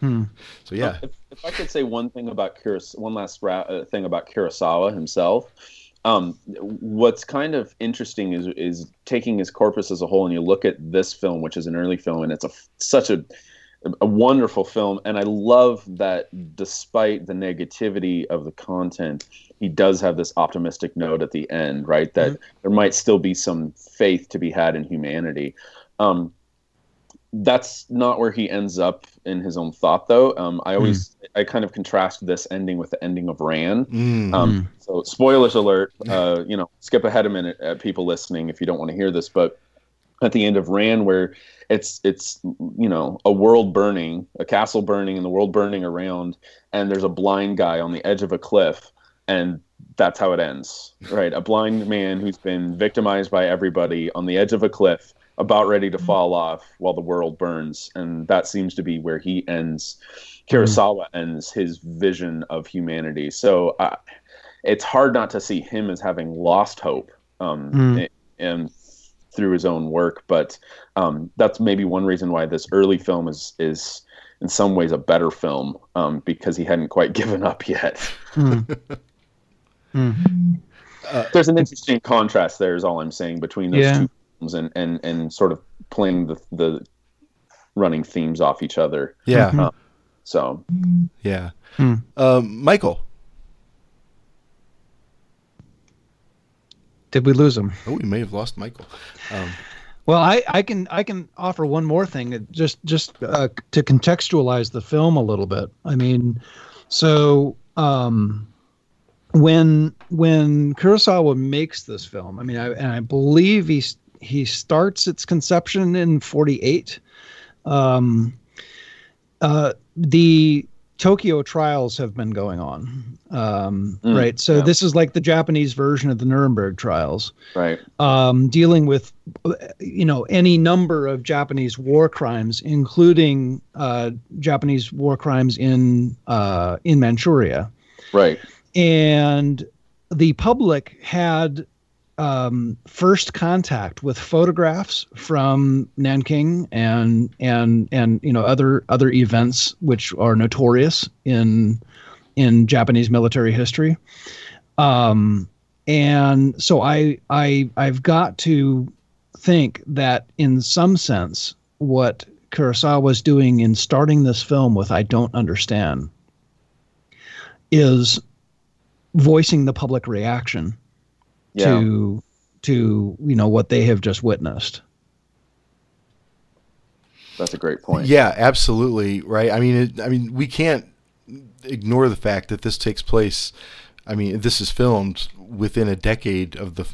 Hmm. so yeah, If, if I could say one thing about Kuros, one last ra- uh, thing about Kurosawa himself, um, what's kind of interesting is is taking his corpus as a whole, and you look at this film, which is an early film, and it's a such a a wonderful film, and I love that despite the negativity of the content, he does have this optimistic note at the end, right? That there might still be some faith to be had in humanity. Um, that's not where he ends up in his own thought though. Um, i always i kind of contrast this ending with the ending of Ran. Mm. um, so spoilers alert uh, you know skip ahead a minute uh, people listening if you don't want to hear this but at the end of Ran where it's it's you know a world burning a castle burning and the world burning around and there's a blind guy on the edge of a cliff and that's how it ends right? A blind man who's been victimized by everybody on the edge of a cliff about ready to fall off while the world burns. And that seems to be where he ends kurosawa ends his vision of humanity. So uh, it's hard not to see him as having lost hope um, Mm. and through his own work. But um, that's maybe one reason why this early film is is in some ways a better film um, because he hadn't quite given up yet. There's an interesting contrast there is all i'm saying between those Yeah. two films and, and and sort of playing the the running themes off each other. Yeah. Um, so Yeah. Hmm. Um, Michial. Did we lose him? Oh, we may have lost Michial. Um, Well, I, I can I can offer one more thing uh, just just uh, to contextualize the film a little bit. I mean, so um, when when Kurosawa makes this film, I mean, I, and I believe he s- he starts its conception in '48. Um, uh, the Tokyo trials have been going on, um, Mm, right? So yeah. this is like the Japanese version of the Nuremberg trials right. um, dealing with you know any number of Japanese war crimes, including uh, Japanese war crimes in uh, in Manchuria, Right. and the public had um, first contact with photographs from Nanking and and and you know other other events which are notorious in in Japanese military history. Um, and so I I I've got to think that in some sense what Kurosawa was doing in starting this film with I don't understand is voicing the public reaction Yeah. to to you know what they have just witnessed. That's a great point. Yeah, absolutely. Right. I mean, it, I mean, we can't ignore the fact that this takes place. I mean, this is filmed within a decade of the,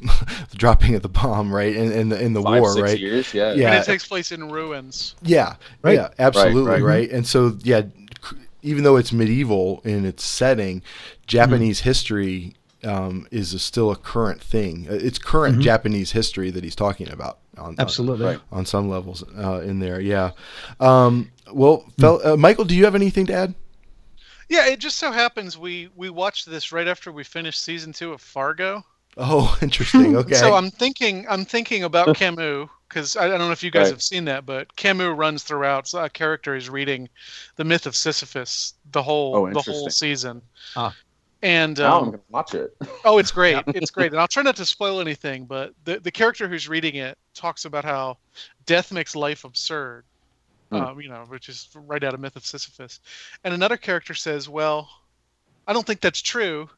the dropping of the bomb, right? And and the, in the Five, war, six right? years. Yeah. Yeah. And it takes place in ruins. Yeah, Right. yeah, absolutely, Right, right, right. And so, yeah, even though it's medieval in its setting, Japanese history um, is a, still a current thing. Uh, It's current Japanese history that he's talking about. On, Absolutely. Right. On, on some levels uh, in there, yeah. Um, well, fel- uh, Michial, do you have anything to add? Yeah, it just so happens we we watched this right after we finished season two of Fargo. Oh, interesting. Okay. So I'm thinking I'm thinking about Camus because I, I don't know if you guys Right. have seen that, but Camus runs throughout. So a character is reading the myth of Sisyphus the whole Oh, the whole season. Ah. And Now I'm um, gonna watch it. oh, it's great! It's great, and I'll try not to spoil anything. But the the character who's reading it talks about how death makes life absurd. Hmm. Um, you know, which is right out of Myth of Sisyphus. And another character says, "Well, I don't think that's true.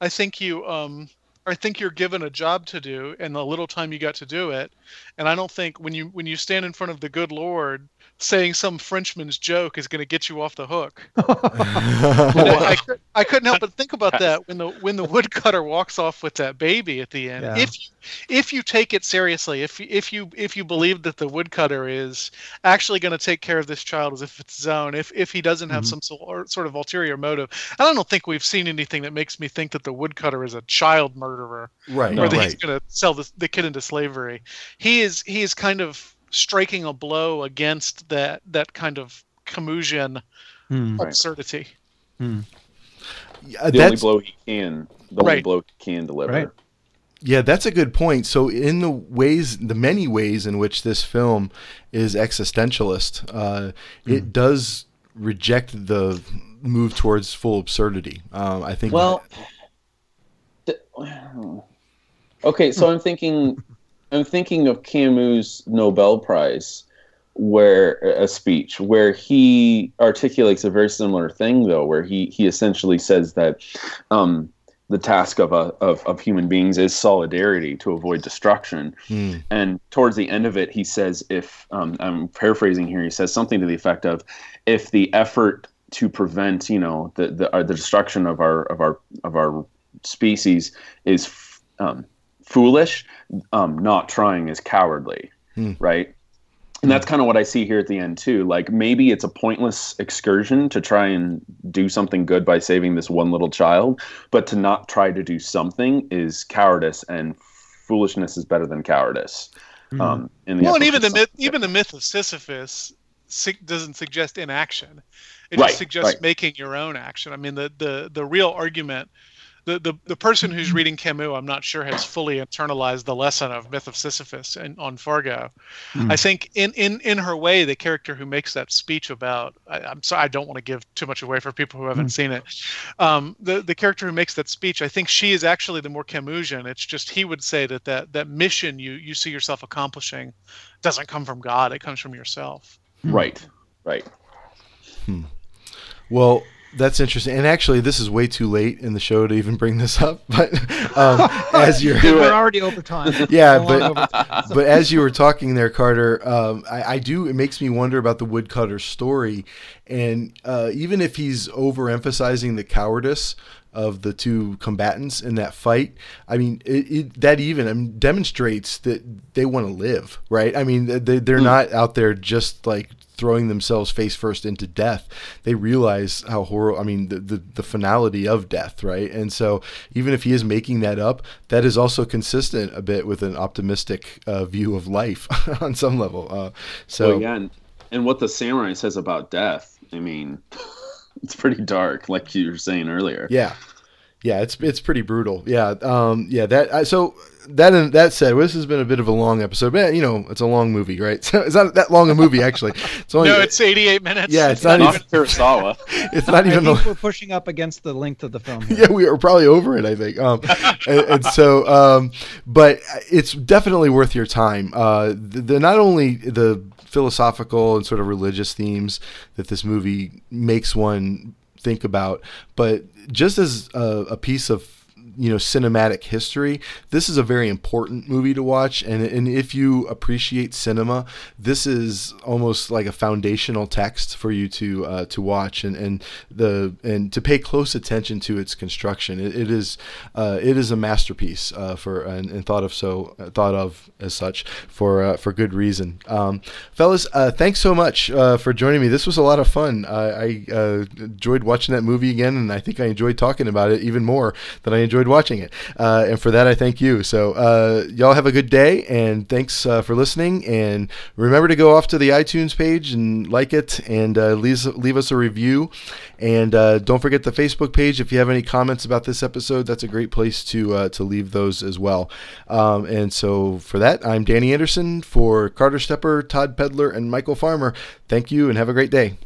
I think you um I think you're given a job to do and the little time you got to do it. And I don't think when you when you stand in front of the good Lord saying some Frenchman's joke is going to get you off the hook. I, I, I couldn't help but think about that when the when the woodcutter walks off with that baby at the end. Yeah. If you, if you take it seriously, if if you if you believe that the woodcutter is actually going to take care of this child as if it's his own, if if he doesn't have Mhm. some sort sort of ulterior motive, and I don't think we've seen anything that makes me think that the woodcutter is a child murderer right. or that he's going to sell the, the kid into slavery. He is he is kind of striking a blow against that that kind of Camusian. Hmm. Right. absurdity. Yeah, The uh, only blow he can, the only blow he can deliver. Right. Yeah, that's a good point. So, in the ways, the many ways in which this film is existentialist, uh, it does reject the move towards full absurdity. Um, I think. Well, th- okay, so I'm thinking, I'm thinking of Camus' Nobel Prize, where a speech where he articulates a very similar thing, though, where he he essentially says that. Um, the task of, a, of of human beings is solidarity to avoid destruction, Hmm. and towards the end of it, he says, "If um, I'm paraphrasing here, he says something to the effect of, if the effort to prevent, you know, the the, uh, the destruction of our of our of our species is f- um, foolish, um, not trying is cowardly, Hmm. right?" And that's kind of what I see here at the end too. Like maybe it's a pointless excursion to try and do something good by saving this one little child, but to not try to do something is cowardice, and foolishness is better than cowardice. Um, in the Well, and even the myth, even the myth of Sisyphus doesn't suggest inaction. It Right, just suggests right. making your own action. I mean, the the the real argument the, the the person who's reading Camus, I'm not sure has fully internalized the lesson of Myth of Sisyphus and on Fargo. Hmm. I think in, in in her way, the character who makes that speech about I, I'm sorry, I don't want to give too much away for people who haven't seen it. Um, the the character who makes that speech, I think she is actually the more Camusian. It's just he would say that that that mission you you see yourself accomplishing doesn't come from God; it comes from yourself. Right. Right. Well, that's interesting. And actually, this is way too late in the show to even bring this up. But um, as you're We're already over time. yeah, but time. but as you were talking there, Carter, um, I, I do. It makes me wonder about the woodcutter's story, and uh, even if he's overemphasizing the cowardice of the two combatants in that fight, I mean, it, it, that even I mean, demonstrates that they want to live, right? I mean, they, they're not out there just like throwing themselves face first into death. They realize how horrible. I mean, the, the the finality of death, right? And so, even if he is making that up, that is also consistent a bit with an optimistic uh, view of life on some level. Uh, so So yeah, and, and what the samurai says about death, I mean, it's pretty dark, like you were saying earlier. Yeah, yeah, it's it's pretty brutal. Yeah, um, yeah. That so that that said, this has been a bit of a long episode, but you know, it's a long movie, right? So it's not that long a movie actually. It's only no, it's 88 minutes. yeah, it's not Not even Kurosawa. it's not I even. think the- we're pushing up against the length of the film. here. yeah, we are probably over it. I think. Um, and, and so, um, but it's definitely worth your time. Uh, the, the not only the philosophical and sort of religious themes that this movie makes one think about, but just as a, a piece of you know cinematic history this is a very important movie to watch. And and if you appreciate cinema this is almost like a foundational text for you to uh, to watch and and the and to pay close attention to its construction. It, it is uh, it is a masterpiece uh, for and, and thought of so thought of as such for uh, for good reason. Um, fellas uh, thanks so much uh, for joining me. This was a lot of fun. Uh, I uh, enjoyed watching that movie again and I think I enjoyed talking about it even more than I enjoyed watching it. Uh, and for that, I thank you. So, uh, y'all have a good day, and thanks uh, for listening. And remember to go off to the iTunes page and like it, and uh, leave leave us a review. And uh, don't forget the Facebook page. If you have any comments about this episode, that's a great place to uh, to leave those as well. Um, and so, for that, I'm Danny Anderson for Carter Stepper, Todd Pedlar, and Michial Farmer. Thank you, and have a great day.